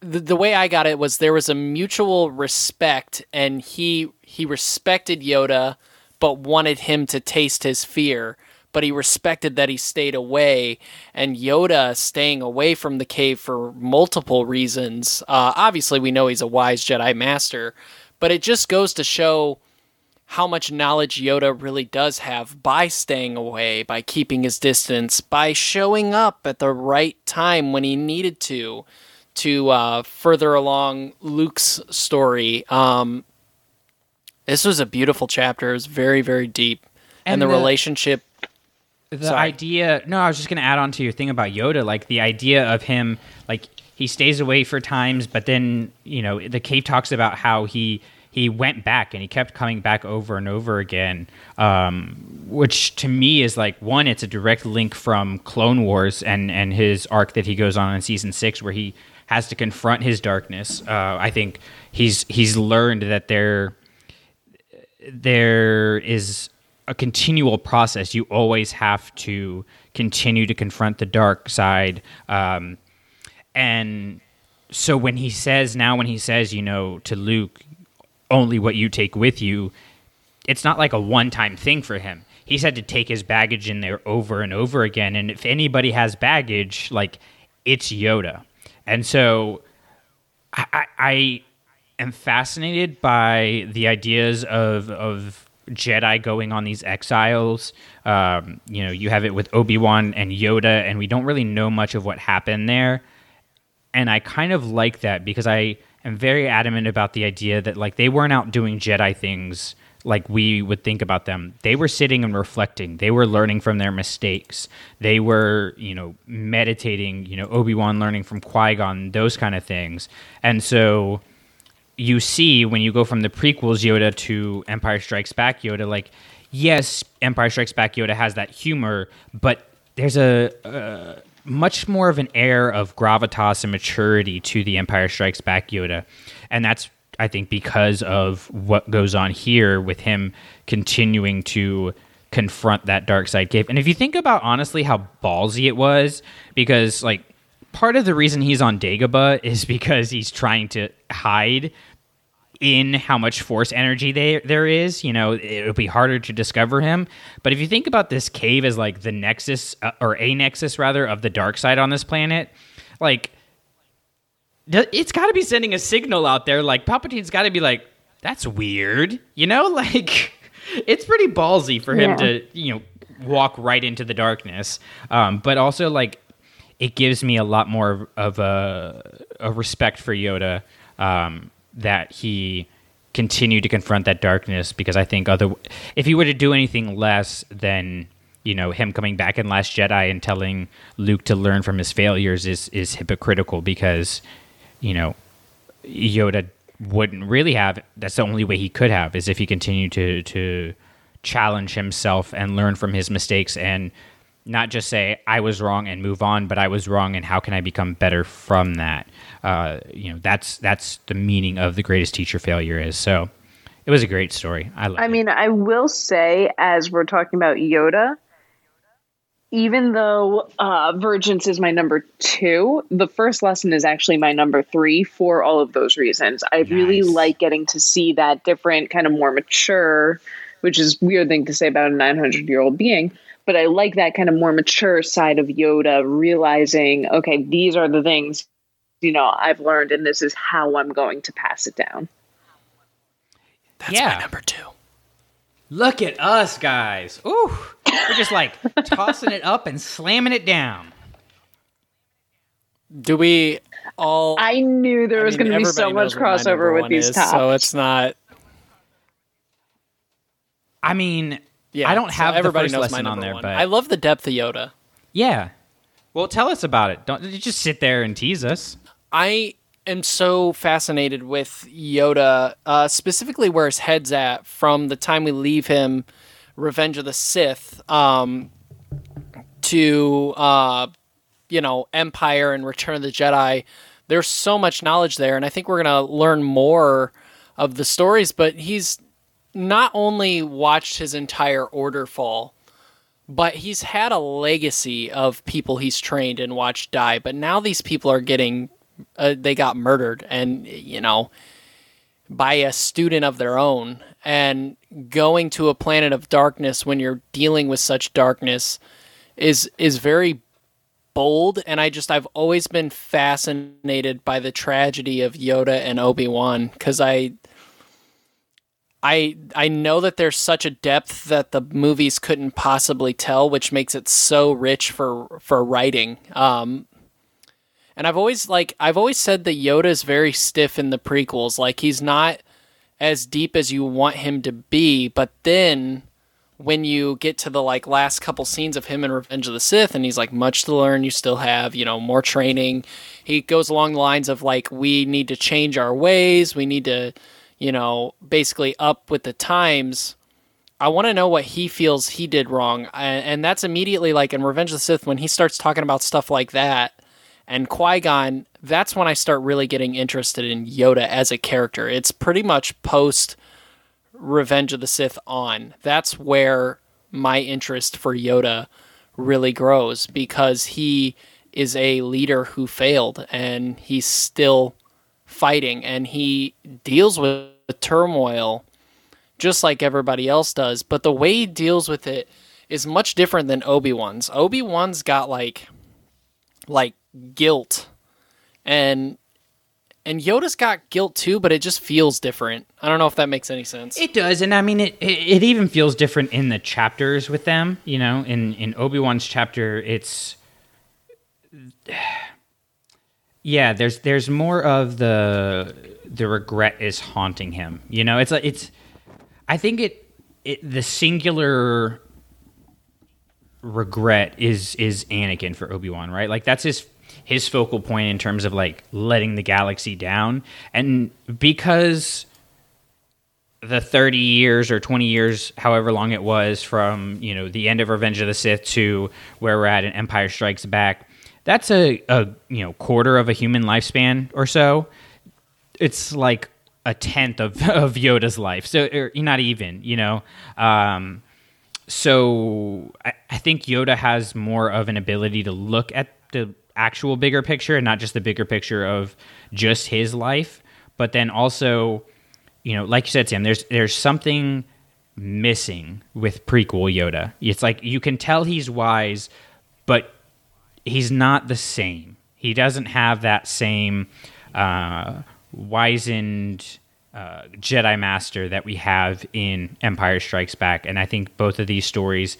The, the way I got it was there was a mutual respect, and he he respected Yoda, but wanted him to taste his fear but he respected that he stayed away. And Yoda staying away from the cave for multiple reasons. Uh, obviously, we know he's a wise Jedi Master, but it just goes to show how much knowledge Yoda really does have by staying away, by keeping his distance, by showing up at the right time when he needed to, to uh, further along Luke's story. Um, this was a beautiful chapter. It was very, very deep, and, And the, the- relationship. the Sorry. idea no i was just going to add on to your thing about yoda like the idea of him like he stays away for times but then you know the cave talks about how he he went back and he kept coming back over and over again um, which to me is like one it's a direct link from clone wars and and his arc that he goes on in season six where he has to confront his darkness uh, i think he's he's learned that there there is a continual process. You always have to continue to confront the dark side. Um, and so when he says, now when he says, you know, to Luke, only what you take with you, it's not like a one time thing for him. He's had to take his baggage in there over and over again. And if anybody has baggage, like it's Yoda. And so I, I, I am fascinated by the ideas of of Jedi going on these exiles. Um, you know, you have it with Obi Wan and Yoda, and we don't really know much of what happened there. And I kind of like that because I am very adamant about the idea that like they weren't out doing Jedi things like we would think about them. They were sitting and reflecting. They were learning from their mistakes. They were, you know, meditating, you know, Obi-Wan learning from Qui-Gon, those kind of things. And so you see when you go from the prequels Yoda to Empire Strikes Back Yoda, like, yes, Empire Strikes Back Yoda has that humor, but there's a, uh much more of an air of gravitas and maturity to the Empire Strikes Back Yoda. And that's, I think, because of what goes on here with him continuing to confront that dark side cave. And if you think about honestly how ballsy it was, because like part of the reason he's on Dagobah is <laughs> because he's trying to hide in how much force energy there there is. You know, it'll be harder to discover him. But if you think about this cave as like the nexus uh, or a nexus rather of the dark side on this planet, like it's got to be sending a signal out there. Like Palpatine's got to be like, that's weird. You know, <laughs> like it's pretty ballsy for him Yeah. to you know walk right into the darkness. Um, but also like it gives me a lot more of a, a respect for Yoda um, that he continued to confront that darkness because I think other if he were to do anything less than you know him coming back in Last Jedi and telling Luke to learn from his failures is is hypocritical because you know Yoda wouldn't really have that's the only way he could have is if he continued to to challenge himself and learn from his mistakes and not just say I was wrong and move on, but I was wrong and how can I become better from that? Uh, you know, that's that's the meaning of the greatest teacher failure is. So it was a great story. I love I mean, I will say, as we're talking about Yoda, even though uh, Virgins is my number two, the first lesson is actually my number three for all of those reasons. I really like getting to see that different, kind of more mature, which is a weird thing to say about a 900 year old being. But I like that kind of more mature side of Yoda, realizing, okay, these are the things, you know, I've learned, and this is how I'm going to pass it down. That's yeah. my number two. Look at us guys. Ooh, we're just like <laughs> tossing it up and slamming it down. Do we all? I knew there I was mean, going to be so much knows what my number crossover with these is, tops. So it's not. I mean, Yeah, I don't so have the everybody first knows my lesson on number there, one. but I love the depth of Yoda. yeah. Well, tell us about it. Don't you just sit there and tease us. I am so fascinated with Yoda, uh, specifically where his head's at from the time we leave him, Revenge of the Sith, um, to uh, you know Empire and Return of the Jedi. There's so much knowledge there, and I think we're gonna learn more of the stories. But he's not only watched his entire order fall, but he's had a legacy of people he's trained and watched die. But now these people are getting, uh, they got murdered, and you know, by a student of their own and going to a planet of darkness when you're dealing with such darkness is is very bold and I just I've always been fascinated by the tragedy of Yoda and Obi-Wan cuz I I I know that there's such a depth that the movies couldn't possibly tell which makes it so rich for for writing. Um and I've always like I've always said that Yoda is very stiff in the prequels. Like he's not as deep as you want him to be, but then when you get to the like last couple scenes of him in Revenge of the Sith and he's like much to learn you still have you know more training. He goes along the lines of like we need to change our ways. We need to you know basically up with the times. I want to know what he feels he did wrong. And, and that's immediately like in Revenge of the Sith when he starts talking about stuff like that and Qui-Gon that's when I start really getting interested in Yoda as a character it's pretty much post Revenge of the Sith on. That's where my interest for Yoda really grows because he is a leader who failed and he's still fighting and he deals with the turmoil just like everybody else does, but the way he deals with it is much different than Obi-Wan's. Obi-Wan's got like like guilt and and Yoda's got guilt too, but it just feels different. I don't know if that makes any sense. It does, and I mean it. It, it even feels different in the chapters with them. You know, in in Obi Wan's chapter, it's <sighs> yeah. There's there's more of the the regret is haunting him. You know, it's like it's. I think it it the singular regret is is Anakin for Obi Wan, right? Like that's his his focal point in terms of like letting the galaxy down. And because the 30 years or 20 years, however long it was from, you know, the end of Revenge of the Sith to where we're at in Empire Strikes Back, that's a, a you know, quarter of a human lifespan or so. It's like a tenth of, <laughs> of Yoda's life. So or, not even, you know. Um, so I, I think Yoda has more of an ability to look at the actual bigger picture and not just the bigger picture of just his life, but then also, you know, like you said, Sam, there's there's something missing with prequel Yoda. It's like you can tell he's wise, but he's not the same. He doesn't have that same uh, wizened uh, Jedi Master that we have in Empire Strikes Back, and I think both of these stories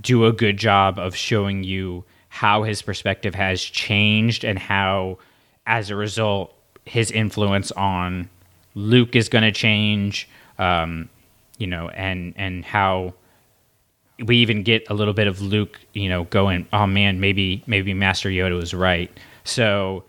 do a good job of showing you how his perspective has changed and how, as a result, his influence on Luke is going to change. Um, you know, and and how we even get a little bit of Luke, you know, going, oh man, maybe maybe Master Yoda was right. So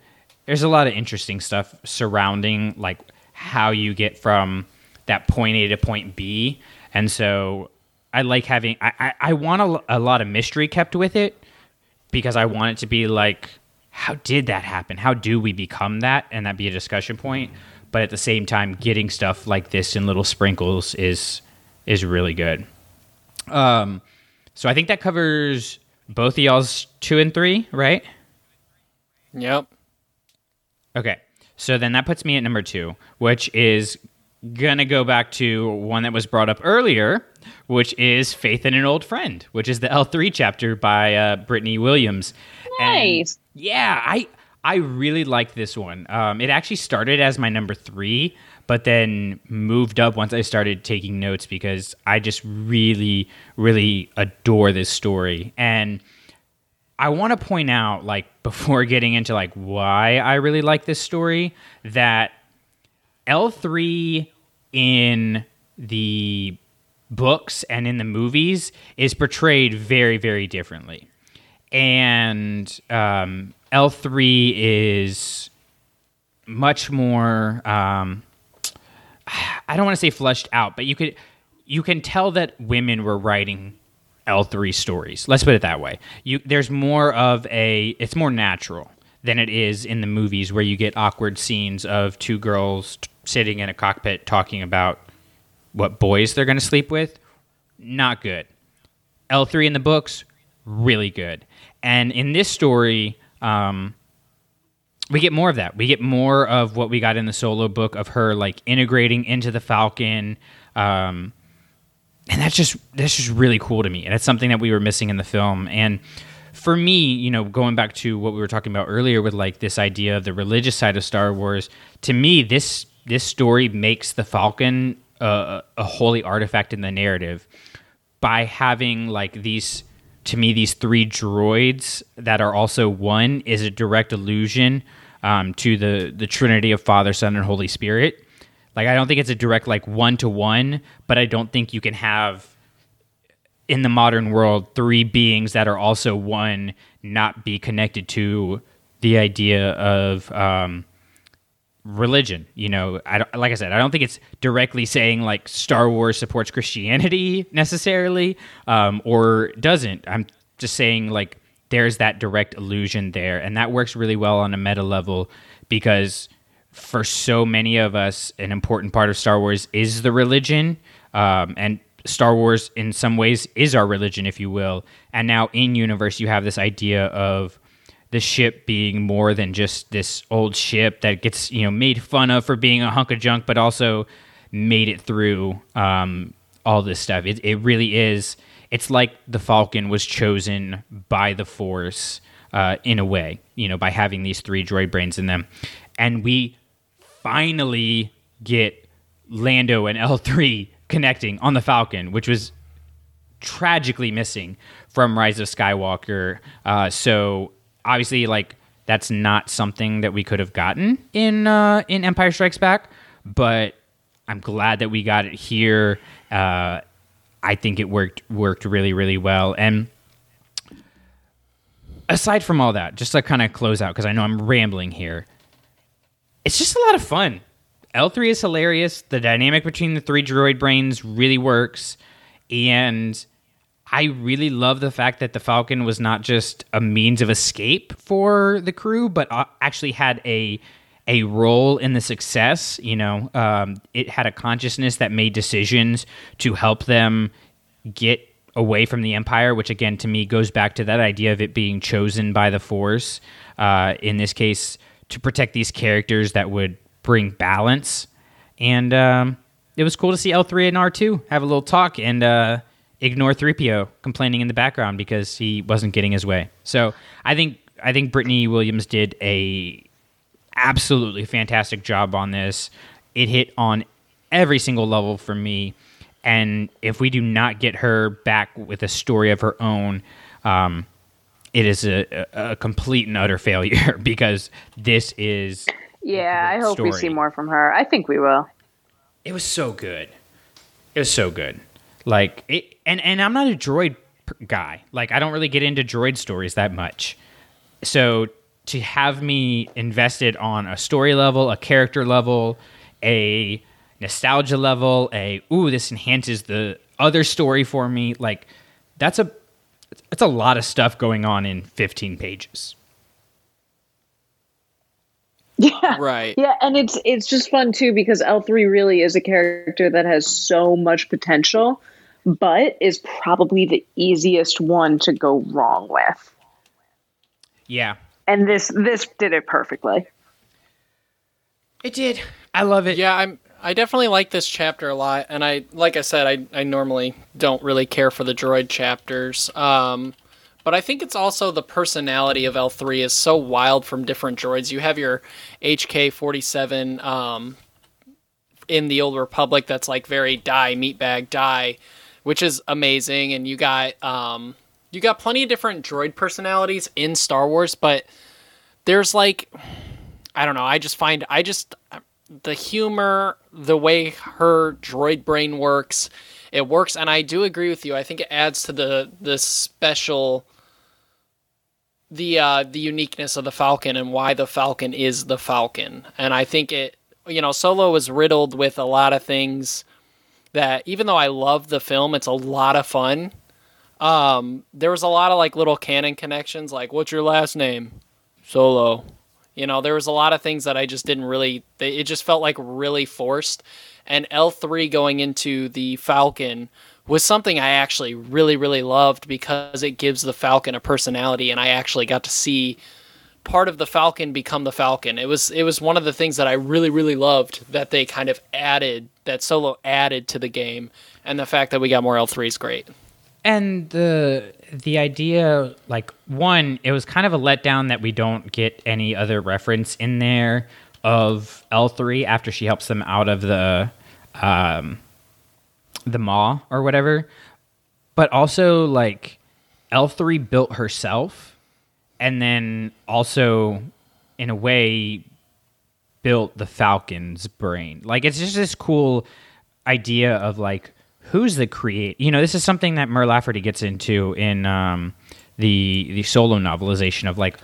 there's a lot of interesting stuff surrounding like how you get from that point A to point B, and so I like having I I, I want a, a lot of mystery kept with it because I want it to be like, how did that happen? How do we become that? And that be a discussion point. But at the same time, getting stuff like this in little sprinkles is is really good. Um, so I think that covers both of y'all's two and three, right? Yep. Okay. So then that puts me at number two, which is gonna go back to one that was brought up earlier, which is Faith in an Old Friend, which is the L3 chapter by uh, Brittany Williams. Nice. And yeah, I I really like this one. Um, it actually started as my number three, but then moved up once I started taking notes because I just really, really adore this story. And I want to point out, like, <laughs> before getting into like why I really like this story, that L3 in the books and in the movies is portrayed very, very differently. And um, L3 is much more. Um, <sighs> I don't want to say fleshed out, but you could you can tell that women were writing L3 stories. Let's put it that way. You there's more of a it's more natural than it is in the movies where you get awkward scenes of two girls t- sitting in a cockpit talking about what boys they're going to sleep with. Not good. L3 in the books, really good. And in this story, um, we get more of that. We get more of what we got in the solo book of her like integrating into the Falcon. Um, and that's just that's just really cool to me. And it's something that we were missing in the film. And for me, you know, going back to what we were talking about earlier with like this idea of the religious side of Star Wars, to me, this this story makes the Falcon uh, a holy artifact in the narrative by having like these to me these three droids that are also one is a direct allusion um, to the the Trinity of Father, Son, and Holy Spirit. Like I don't think it's a direct like one to one, but I don't think you can have in the modern world three beings that are also one not be connected to the idea of um, religion. You know, I like I said, I don't think it's directly saying like Star Wars supports Christianity <laughs> necessarily, um, or doesn't. I'm just saying like there's that direct illusion there, and that works really well on a meta level because for so many of us, an important part of Star Wars is the religion, um, and Star Wars in some ways is our religion, if you will. And now in universe, you have this idea of the ship being more than just this old ship that gets you know made fun of for being a hunk of junk, but also made it through um, all this stuff. It, it really is. It's like the Falcon was chosen by the Force uh, in a way, you know, by having these three droid brains in them, and we finally get Lando and L three <laughs> connecting on the Falcon, which was tragically missing from Rise of Skywalker. Uh, so obviously, like that's not something that we could have gotten in uh, in Empire Strikes Back, but I'm glad that we got it here. Uh, I think it worked worked really really well. And aside from all that, just to kind of close out because I know I'm rambling here, it's just a lot of fun. L3 is hilarious. The dynamic between the three droid brains really works. And I really love the fact that the Falcon was not just a means of escape for the crew, but uh, actually had a a role in the success. You know, um, it had a consciousness that made decisions to help them get away from the Empire, which again to me goes back to that idea of it being chosen by the Force. Uh, in this case, to protect these characters that would bring balance. And um, it was cool to see L3 and R2 have a little talk and uh, ignore 3PO complaining in the background because he wasn't getting his way. So I think I think Brittany Williams did a absolutely fantastic job on this. It hit on every single level for me. And if we do not get her back with a story of her own, um, it is a, a, complete and utter failure <laughs> because this is yeah, I hope story. we see more from her. I think we will. It was so good. It was so good. Like it, and and I'm not a droid guy. Like I don't really get into droid stories that much. So to have me invested on a story level, a character level, a nostalgia level, a ooh, this enhances the other story for me. Like that's a it's a lot of stuff going on in 15 pages. <laughs> Yeah. Right. Yeah, and it's it's just fun too because L3 really is a character that has so much potential, but is probably the easiest one to go wrong with. Yeah. And this this did it perfectly. It did. I love it. Yeah, I'm I definitely like this chapter a lot and I like I said I I normally don't really care for the droid chapters. Um but I think it's also the personality of L3 is so wild from different droids. You have your HK 47 um, in the Old Republic that's like very die, meatbag, die, which is amazing. And you got um, you got plenty of different droid personalities in Star Wars, but there's like I don't know, I just find I just the humor, the way her droid brain works, it works and I do agree with you. I think it adds to the the special the uh, the uniqueness of the Falcon and why the Falcon is the Falcon. And I think it, you know, Solo was riddled with a lot of things that even though I love the film, it's a lot of fun. Um, there was a lot of like little canon connections, like what's your last name? Solo. You know, there was a lot of things that I just didn't really. They, it just felt like really forced. And L three going into the Falcon was something I actually really, really loved because it gives the Falcon a personality, and I actually got to see part of the Falcon become the Falcon. It was it was one of the things that I really really loved that they kind of added that Solo added to the game, and the fact that we got more L three is great. And the the idea, like one, it was kind of a letdown that we don't get any other reference in there of L three after she helps them out of the um, the maw or whatever. But also, like L three built herself, and then also, in a way, built the Falcon's brain. Like it's just this cool idea of like who's the create. You know, this is something that Mur Lafferty gets into in um, the the solo novelization of like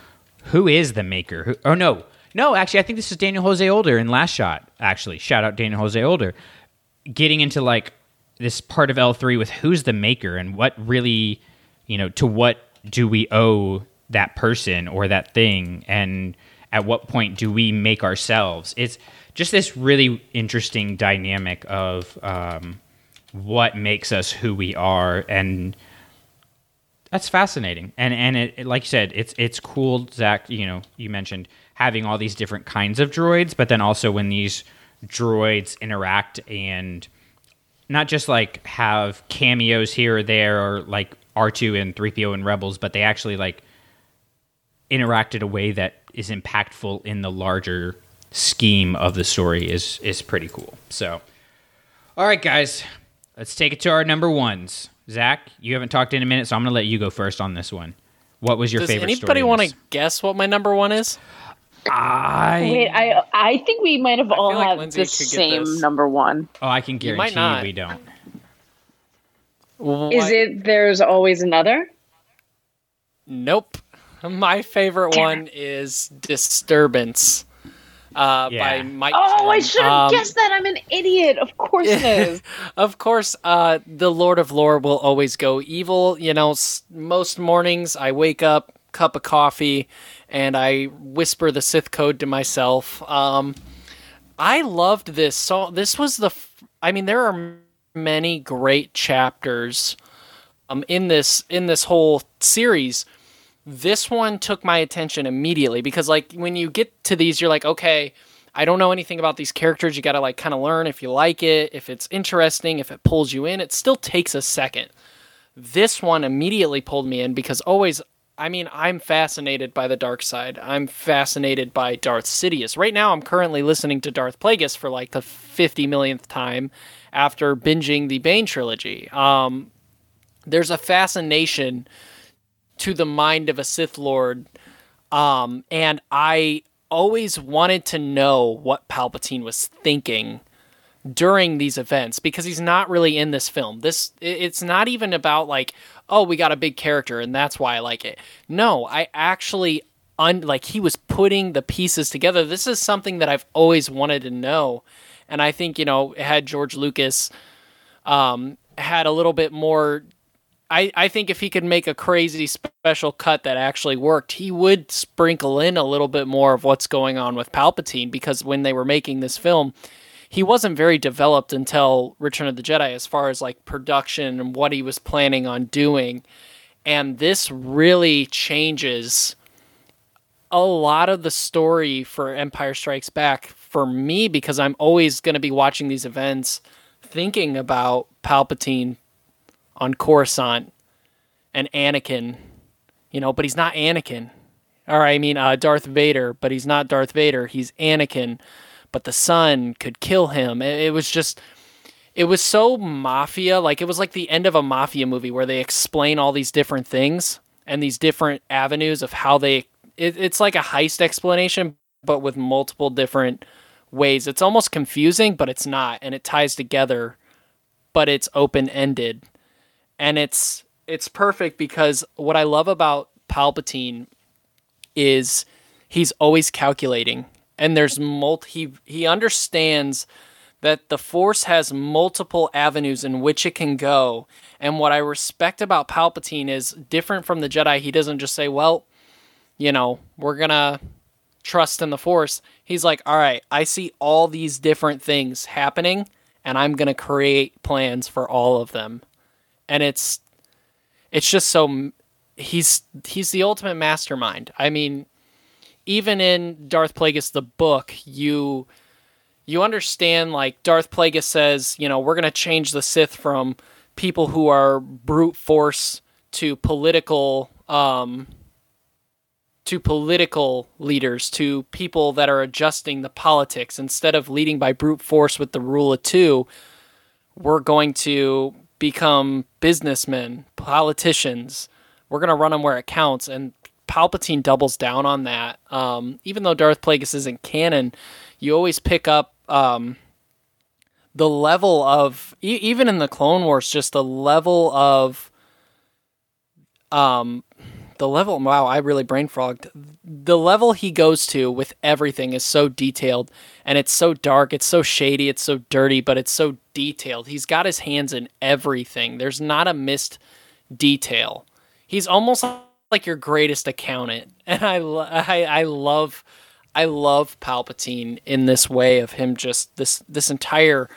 who is the maker? Who, oh no, no, actually, I think this is Daniel Jose Older in Last Shot. Actually, shout out Daniel Jose Older, getting into like this part of L three with who's the maker and what really, you know, to what do we owe that person or that thing and at what point do we make ourselves? It's just this really interesting dynamic of um, what makes us who we are and that's fascinating. And and it, it, like you said it's it's cool zach you know you mentioned having all these different kinds of droids but then also when these droids interact and not just like have cameos here or there or like r2 and 3po and rebels but they actually like interact in a way that is impactful in the larger scheme of the story is is pretty cool so all right guys Let's take it to our number ones. Zach, you haven't talked in a minute, so I'm going to let you go first on this one. What was your Does favorite? Does anybody want to guess what my number one is? I wait. I I think we might have all like had Lindsay the same this. number one. Oh, I can You might guarantee not. we don't. Well, Is I- it? There's always another. Nope. My favorite one is Disturbance uh, Yeah. by Mike. Oh, I should have Um, guessed that. I'm an idiot. Of course it is. <laughs> Of course, uh, the Lord of Lore will always go evil. You know, s- most mornings I wake up, cup of coffee, and I whisper the Sith code to myself. Um, I loved this. So this was the. F- I mean, there are many great chapters um, in this in this whole series. This one took my attention immediately because, like, when you get to these, you're like, okay, I don't know anything about these characters. You got to like kind of learn if you like it, if it's interesting, if it pulls you in. It still takes a second. This one immediately pulled me in because always, I mean, I'm fascinated by the dark side. I'm fascinated by Darth Sidious. Right now, I'm currently listening to Darth Plagueis for like the 50 millionth time after binging the Bane trilogy. Um, there's a fascination to the mind of a Sith Lord um, and I always wanted to know what Palpatine was thinking during these events because he's not really in this film. This it's not even about like, oh, we got a big character and that's why I like it. No, I actually un- like he was putting the pieces together. This is something that I've always wanted to know. And I think, you know, had George Lucas um, had a little bit more I, I think if he could make a crazy special cut that actually worked, he would sprinkle in a little bit more of what's going on with Palpatine because when they were making this film, he wasn't very developed until Return of the Jedi as far as like production and what he was planning on doing. And this really changes a lot of the story for Empire Strikes Back for me because I'm always going to be watching these events thinking about Palpatine on Coruscant and Anakin, you know, but he's not Anakin. Or I mean, uh, Darth Vader, but he's not Darth Vader. He's Anakin, but the son could kill him. It, it was just, it was so mafia. Like it was like the end of a mafia movie where they explain all these different things and these different avenues of how they. It, it's like a heist explanation, but with multiple different ways. It's almost confusing, but it's not, and it ties together, but it's open ended and it's it's perfect because what I love about Palpatine is he's always calculating. And there's multi he he understands that the force has multiple avenues in which it can go. And what I respect about Palpatine is different from the Jedi. He doesn't just say well you know we're to trust in the force. He's like all right I see all these different things happening and I'm going to create plans for all of them and it's it's just so he's he's the ultimate mastermind. I mean, even in Darth Plagueis the book, you you understand like Darth Plagueis says, you know, we're going to change the Sith from people who are brute force to political um to political leaders, to people that are adjusting the politics instead of leading by brute force with the rule of 2, we're going to become businessmen, politicians. We're going to run them where it counts and Palpatine doubles down on that. Um, even though Darth Plagueis isn't canon, you always pick up um, the level of e- even in the Clone Wars, just the level of um, the level. Wow, I really brain frogged. The level he goes to with everything is so detailed, and it's so dark, it's so shady, it's so dirty, but it's so detailed. He's got his hands in everything. There's not a missed detail. He's almost like your greatest accountant, <laughs> and I I, I love. I love Palpatine in this way of him just this this entire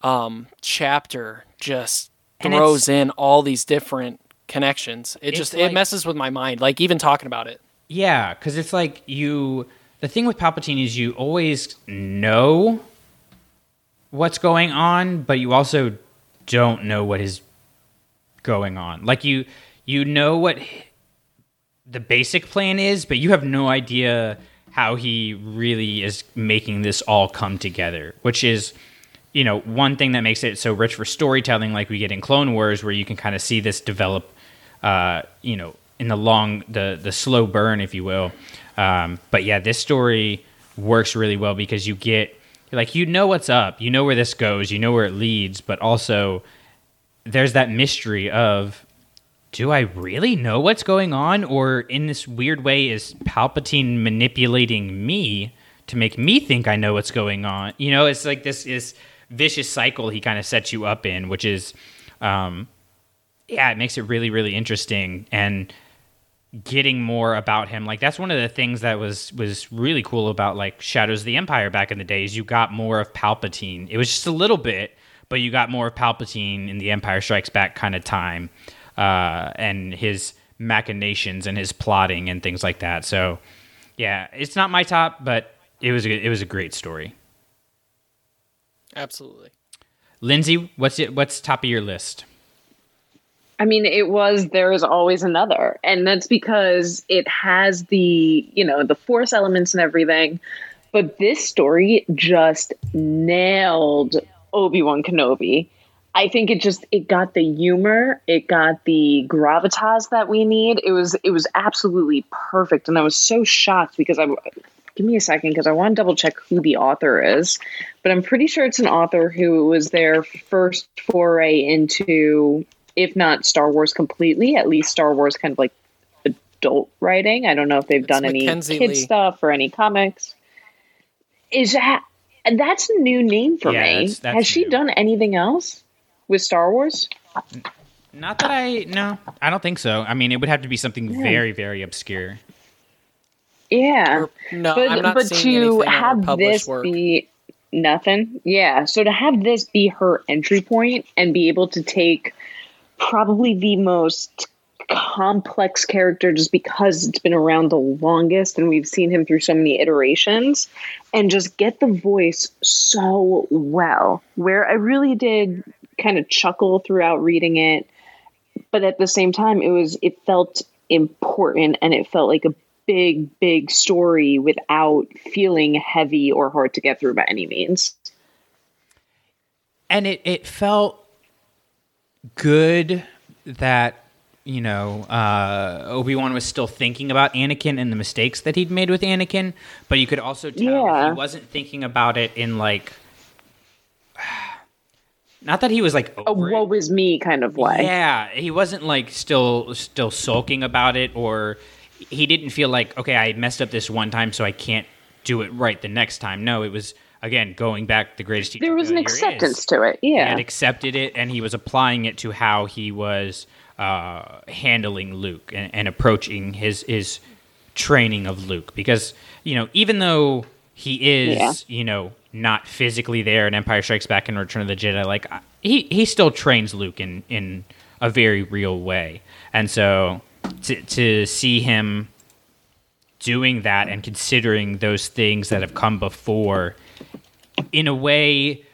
um chapter just throws in all these different connections. It just like, it messes with my mind like even talking about it. Yeah, cuz it's like you the thing with Palpatine is you always know what's going on, but you also don't know what is going on. Like you you know what the basic plan is, but you have no idea how he really is making this all come together, which is, you know, one thing that makes it so rich for storytelling, like we get in Clone Wars, where you can kind of see this develop, uh, you know, in the long, the the slow burn, if you will. Um, but yeah, this story works really well because you get like you know what's up, you know where this goes, you know where it leads, but also there's that mystery of do I really know what's going on? Or in this weird way, is Palpatine manipulating me to make me think I know what's going on? You know, it's like this is vicious cycle he kind of sets you up in, which is, um, yeah, it makes it really, really interesting and getting more about him. Like that's one of the things that was was really cool about like Shadows of the Empire back in the days. You got more of Palpatine. It was just a little bit, but you got more of Palpatine in the Empire Strikes Back kind of time uh, and his machinations and his plotting and things like that. So, yeah, it's not my top, but it was a, it was a great story. Absolutely. Lindsay, what's it? What's top of your list? I mean, it was there is always another, and that's because it has the you know the force elements and everything. But this story just nailed Obi Wan Kenobi. I think it just it got the humor, it got the gravitas that we need. It was it was absolutely perfect, and I was so shocked because I give me a second because I want to double check who the author is, but I'm pretty sure it's an author who was their first foray into, if not Star Wars completely, at least Star Wars kind of like adult writing. I don't know if they've It's done Mackenzi any kid Lee. stuff or any comics. Is that that's a new name for Yeah, me? that's- that's Has she done anything else with Star Wars? Not that I no, I don't think so. I mean, it would have to be something very, very obscure. Yeah, no, but I'm not but seeing to anything on her have published this work. be nothing, yeah. So to have this be her entry point and be able to take probably the most complex character just because it's been around the longest and we've seen him through so many iterations. And just get the voice so well where i really did kind of chuckle throughout reading it. But at the same time it was it felt important and it felt like a big big story without feeling heavy or hard to get through by any means. And it it felt good that you know uh, Obi Wan was still thinking about Anakin and the mistakes that he'd made with Anakin, but you could also tell Yeah. he wasn't thinking about it in like. <sighs> Not that he was like a woe is me kind of way Yeah, he wasn't like still still sulking about it, or he didn't feel like okay, I messed up this one time, so I can't do it right the next time. No, it was again going back the greatest teacher. there was an failure is. acceptance to it He yeah had accepted it, and he was applying it to how he was uh, handling Luke and, and approaching his his training of Luke. Because you know, even though he is, Yeah. you know, not physically there in Empire Strikes Back and Return of the Jedi, like he he still trains Luke in in a very real way, and so to to see him doing that and considering those things that have come before in a way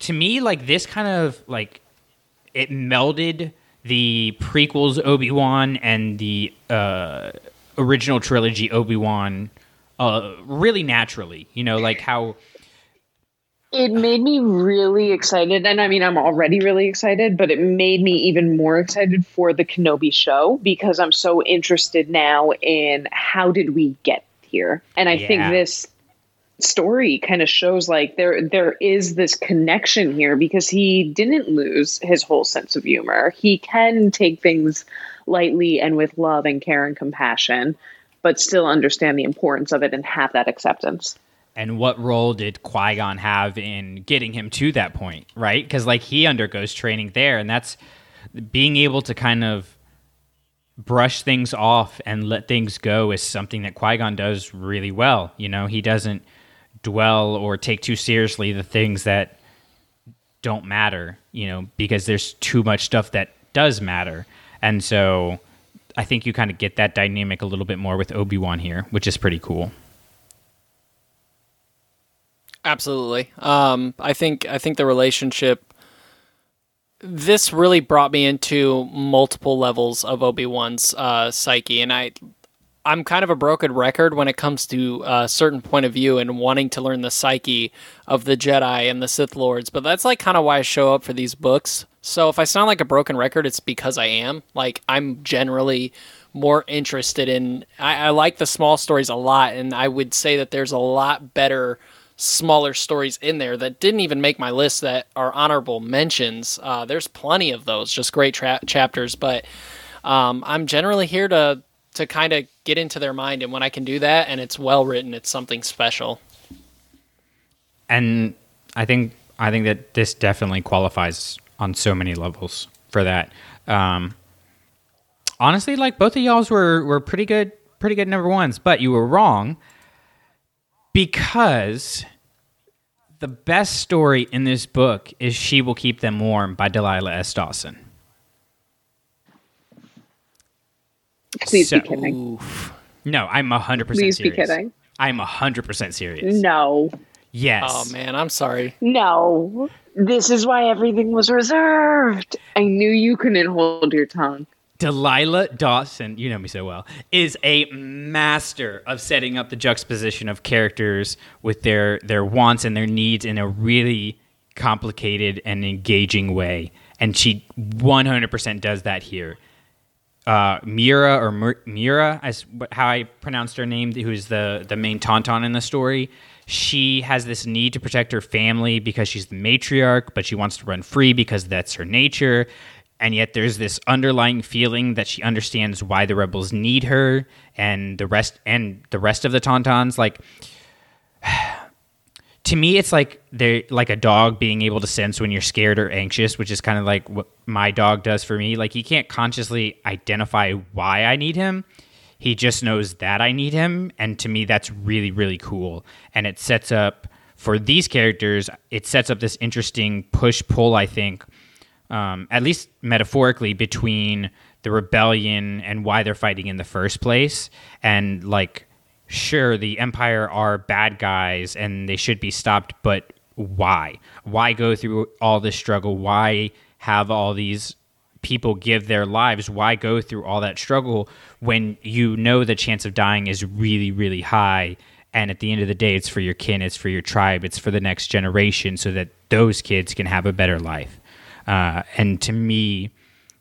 to me like this kind of like it melded the prequels Obi-Wan and the uh, original trilogy Obi-Wan uh, really naturally. You know, like how it made me really excited and i mean i'm already really excited but it made me even more excited for the kenobi show because i'm so interested now in how did we get here and i yeah. think this story kind of shows like there there is this connection here because he didn't lose his whole sense of humor he can take things lightly and with love and care and compassion but still understand the importance of it and have that acceptance and what role did Qui Gon have in getting him to that point, right? Because like he undergoes training there, and that's being able to kind of brush things off and let things go is something that Qui Gon does really well. You know, he doesn't dwell or take too seriously the things that don't matter, you know, because there's too much stuff that does matter. And so I think you kind of get that dynamic a little bit more with Obi Wan here, which is pretty cool. Absolutely. Um, I think I think the relationship. This really brought me into multiple levels of Obi Wan's uh, psyche, and I, I'm kind of a broken record when it comes to a certain point of view and wanting to learn the psyche of the Jedi and the Sith Lords. But that's like kind of why I show up for these books. So if I sound like a broken record, it's because I am. Like I'm generally more interested in. I, I like the small stories a lot, and I would say that there's a lot better smaller stories in there that didn't even make my list that are honorable mentions. Uh, there's plenty of those, just great tra- chapters. But um, I'm generally here to to kind of get into their mind, and when I can do that, and it's well written, it's something special. And I think I think that this definitely qualifies on so many levels for that. Um, honestly, like both of y'all's were were pretty good, pretty good number ones, but you were wrong because the best story in this book is She Will Keep Them Warm by Delilah S. Dawson. Please so, be kidding. No, I'm 100% Please serious. be kidding. I'm 100% serious. No. Yes. Oh, man, I'm sorry. No. This is why everything was reserved. I knew you couldn't hold your tongue. Delilah Dawson, you know me so well, is a master of setting up the juxtaposition of characters with their their wants and their needs in a really complicated and engaging way. And she 100% does that here. Uh, Mira or Mira, as how I pronounced her name, who's the the main tauntaun in the story. She has this need to protect her family because she's the matriarch, but she wants to run free because that's her nature and yet there's this underlying feeling that she understands why the rebels need her and the rest and the rest of the tauntauns like to me it's like they're like a dog being able to sense when you're scared or anxious which is kind of like what my dog does for me like he can't consciously identify why i need him he just knows that i need him and to me that's really really cool and it sets up for these characters it sets up this interesting push pull i think um, at least metaphorically, between the rebellion and why they're fighting in the first place. And like, sure, the Empire are bad guys and they should be stopped, but why? Why go through all this struggle? Why have all these people give their lives? Why go through all that struggle when you know the chance of dying is really, really high? And at the end of the day, it's for your kin, it's for your tribe, it's for the next generation so that those kids can have a better life. Uh, and to me,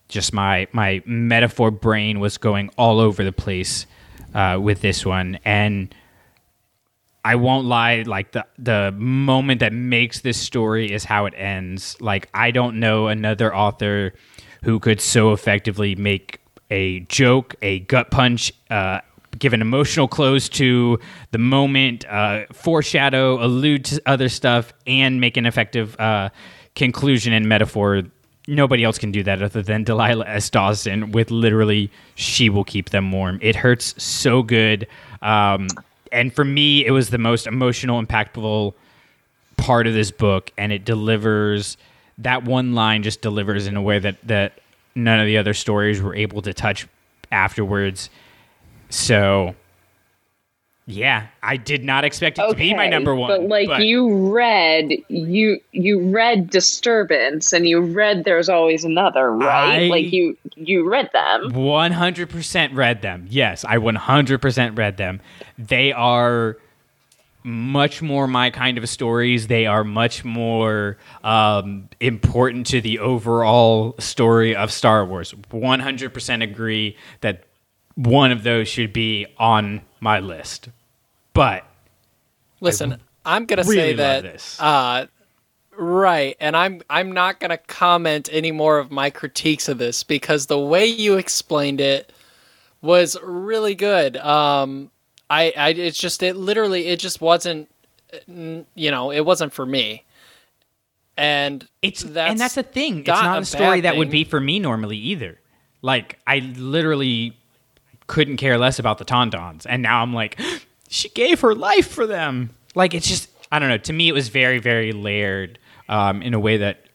just my my metaphor brain was going all over the place uh, with this one, and I won't lie. Like the the moment that makes this story is how it ends. Like I don't know another author who could so effectively make a joke, a gut punch. Uh, give an emotional close to the moment, uh, foreshadow, allude to other stuff, and make an effective uh, conclusion and metaphor. Nobody else can do that other than <laughs> Delilah S. Dawson with literally, she will keep them warm. It hurts so good. Um, and for me, it was the most emotional, impactful part of this book. And it delivers that one line just delivers in a way that, that none of the other stories were able to touch afterwards. So Yeah, I did not expect it to be my number one. But like you read, you you read Disturbance, and you read There's Always Another, right? I- like you you read them. 100% read them. Yes, I 100% read them. They are much more my kind of stories. They are much more um, important to the overall story of Star Wars. 100% agree that one of those should be on my list. But Listen, I'm gonna really say that uh right, and I'm I'm not gonna comment any more of my critiques of this because the way you explained it was really good. Um I I it's just it literally it just wasn't you know, it wasn't for me. And it's that's and that's the thing. It's not not a a story that would be for me normally either. Like I literally couldn't care less about the Tauntauns, and now I'm like, <gasps> she gave her life for them. Like it's just I don't know. To me, it was very very layered um, in a way that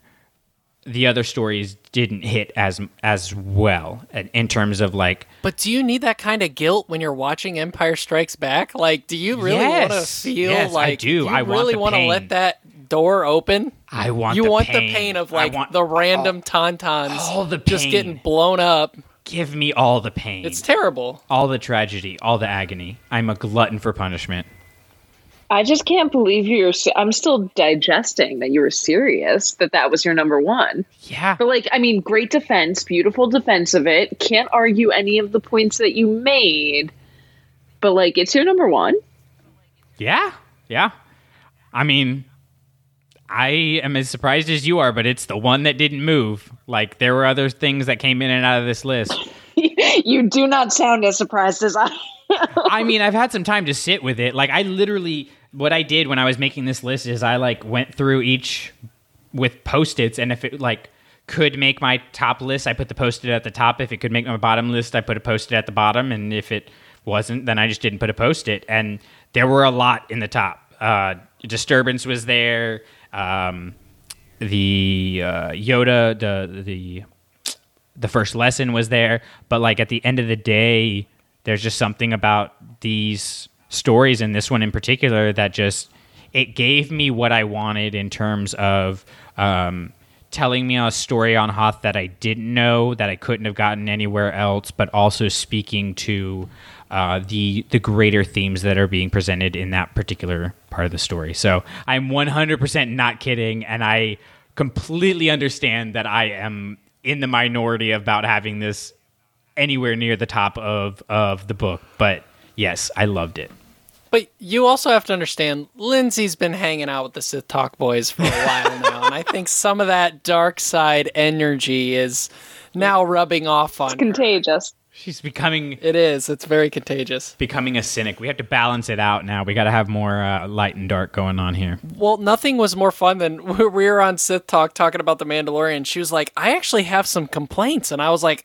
the other stories didn't hit as as well in, in terms of like But do you need that kind of guilt when you're watching Empire Strikes Back? Like, do you really want to feel Yes, I like do. you I really want to let that door open? I want you the want pain. the pain of like the random tauntauns all the just getting blown up. Give me all the pain. It's terrible. all the tragedy, all the agony. I'm a glutton for punishment. I just can't believe you're. I'm still digesting that you were serious. That that was your number one. Yeah. But like, I mean, great defense, beautiful defense of it. Can't argue any of the points that you made. But like, it's your number one. Yeah, yeah. I mean, I am as surprised as you are, but it's the one that didn't move. Like there were other things that came in and out of this list. <laughs> you do not sound as surprised as I. <laughs> I mean, I've had some time to sit with it. Like I literally, what I did when I was making this list is I like went through each with post-its, and if it like could make my top list, I put the post-it at the top. If it could make my bottom list, I put a post-it at the bottom, and if it wasn't, then I just didn't put a post-it. And there were a lot in the top. Uh, Disturbance was there. Um, the uh, Yoda, the the the first lesson was there, but like at the end of the day, there's just something about these stories and this one in particular that just it gave me what I wanted in terms of um, telling me a story on Hoth that I didn't know that I couldn't have gotten anywhere else, but also speaking to uh, the the greater themes that are being presented in that particular part of the story. So I'm 100% not kidding, and I completely understand that I am in the minority about having this anywhere near the top of of the book. But yes, I loved it. But you also have to understand, Lindsay's been hanging out with the Sith Talk boys for a while now, and I <laughs> think some of that dark side energy is now rubbing off on. It's contagious. She's becoming. It is. It's very contagious. Becoming a cynic. We have to balance it out now. We got to have more uh, light and dark going on here. Well, nothing was more fun than <laughs> we were on Sith Talk talking about the Mandalorian. She was like, "I actually have some complaints," and I was like.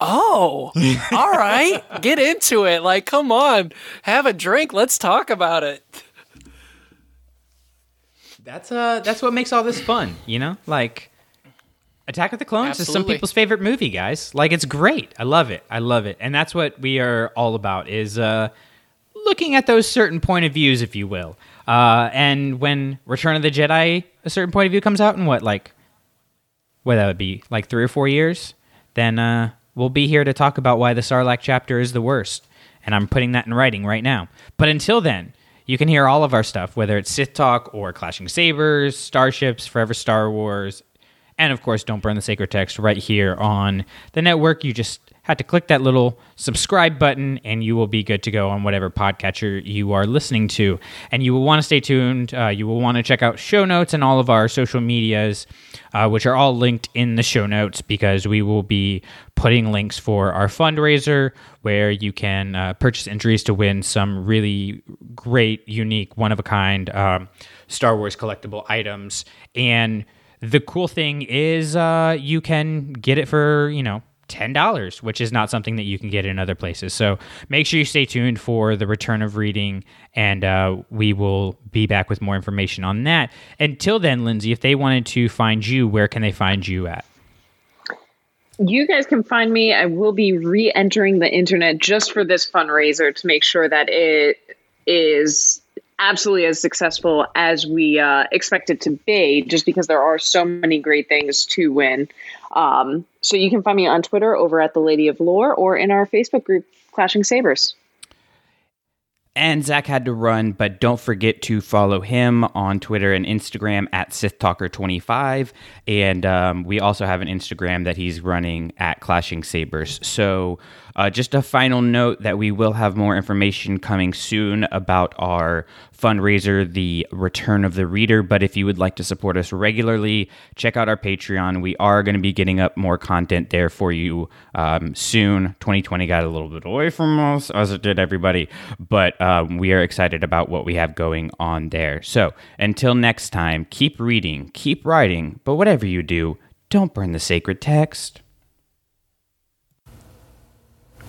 Oh, <laughs> all right. Get into it. Like, come on. Have a drink. Let's talk about it. That's uh that's what makes all this fun, you know? Like Attack of the Clones is some people's favorite movie, guys. Like it's great. I love it. I love it. And that's what we are all about is uh looking at those certain point of views, if you will. Uh and when Return of the Jedi a certain point of view comes out in what, like what that would be, like three or four years, then uh we'll be here to talk about why the Sarlacc chapter is the worst. And I'm putting that in writing right now. But until then, you can hear all of our stuff, whether it's Sith Talk or Clashing Sabers, Starships, Forever Star Wars, and of course, Don't Burn the Sacred Text right here on the network. You just had to click that little subscribe button and you will be good to go on whatever podcatcher you are listening to. And you will want to stay tuned. Uh, you will want to check out show notes and all of our social medias, uh, which are all linked in the show notes because we will be putting links for our fundraiser where you can uh, purchase entries to win some really great, unique, one of a kind um, Star Wars collectible items. And the cool thing is uh, you can get it for, you know, $10, which is not something that you can get in other places. So make sure you stay tuned for the return of reading, and uh, we will be back with more information on that. Until then, Lindsay, if they wanted to find you, where can they find you at? You guys can find me. I will be re entering the internet just for this fundraiser to make sure that it is absolutely as successful as we uh, expect it to be, just because there are so many great things to win. Um, so you can find me on Twitter over at the Lady of Lore or in our Facebook group, Clashing Sabers. And Zach had to run, but don't forget to follow him on Twitter and Instagram at SithTalker25. And um, we also have an Instagram that he's running at Clashing Sabers. So uh, just a final note that we will have more information coming soon about our fundraiser, the Return of the Reader. But if you would like to support us regularly, check out our Patreon. We are going to be getting up more content there for you um, soon. 2020 got a little bit away from us, as it did everybody, but um, we are excited about what we have going on there. So until next time, keep reading, keep writing, but whatever you do, don't burn the sacred text.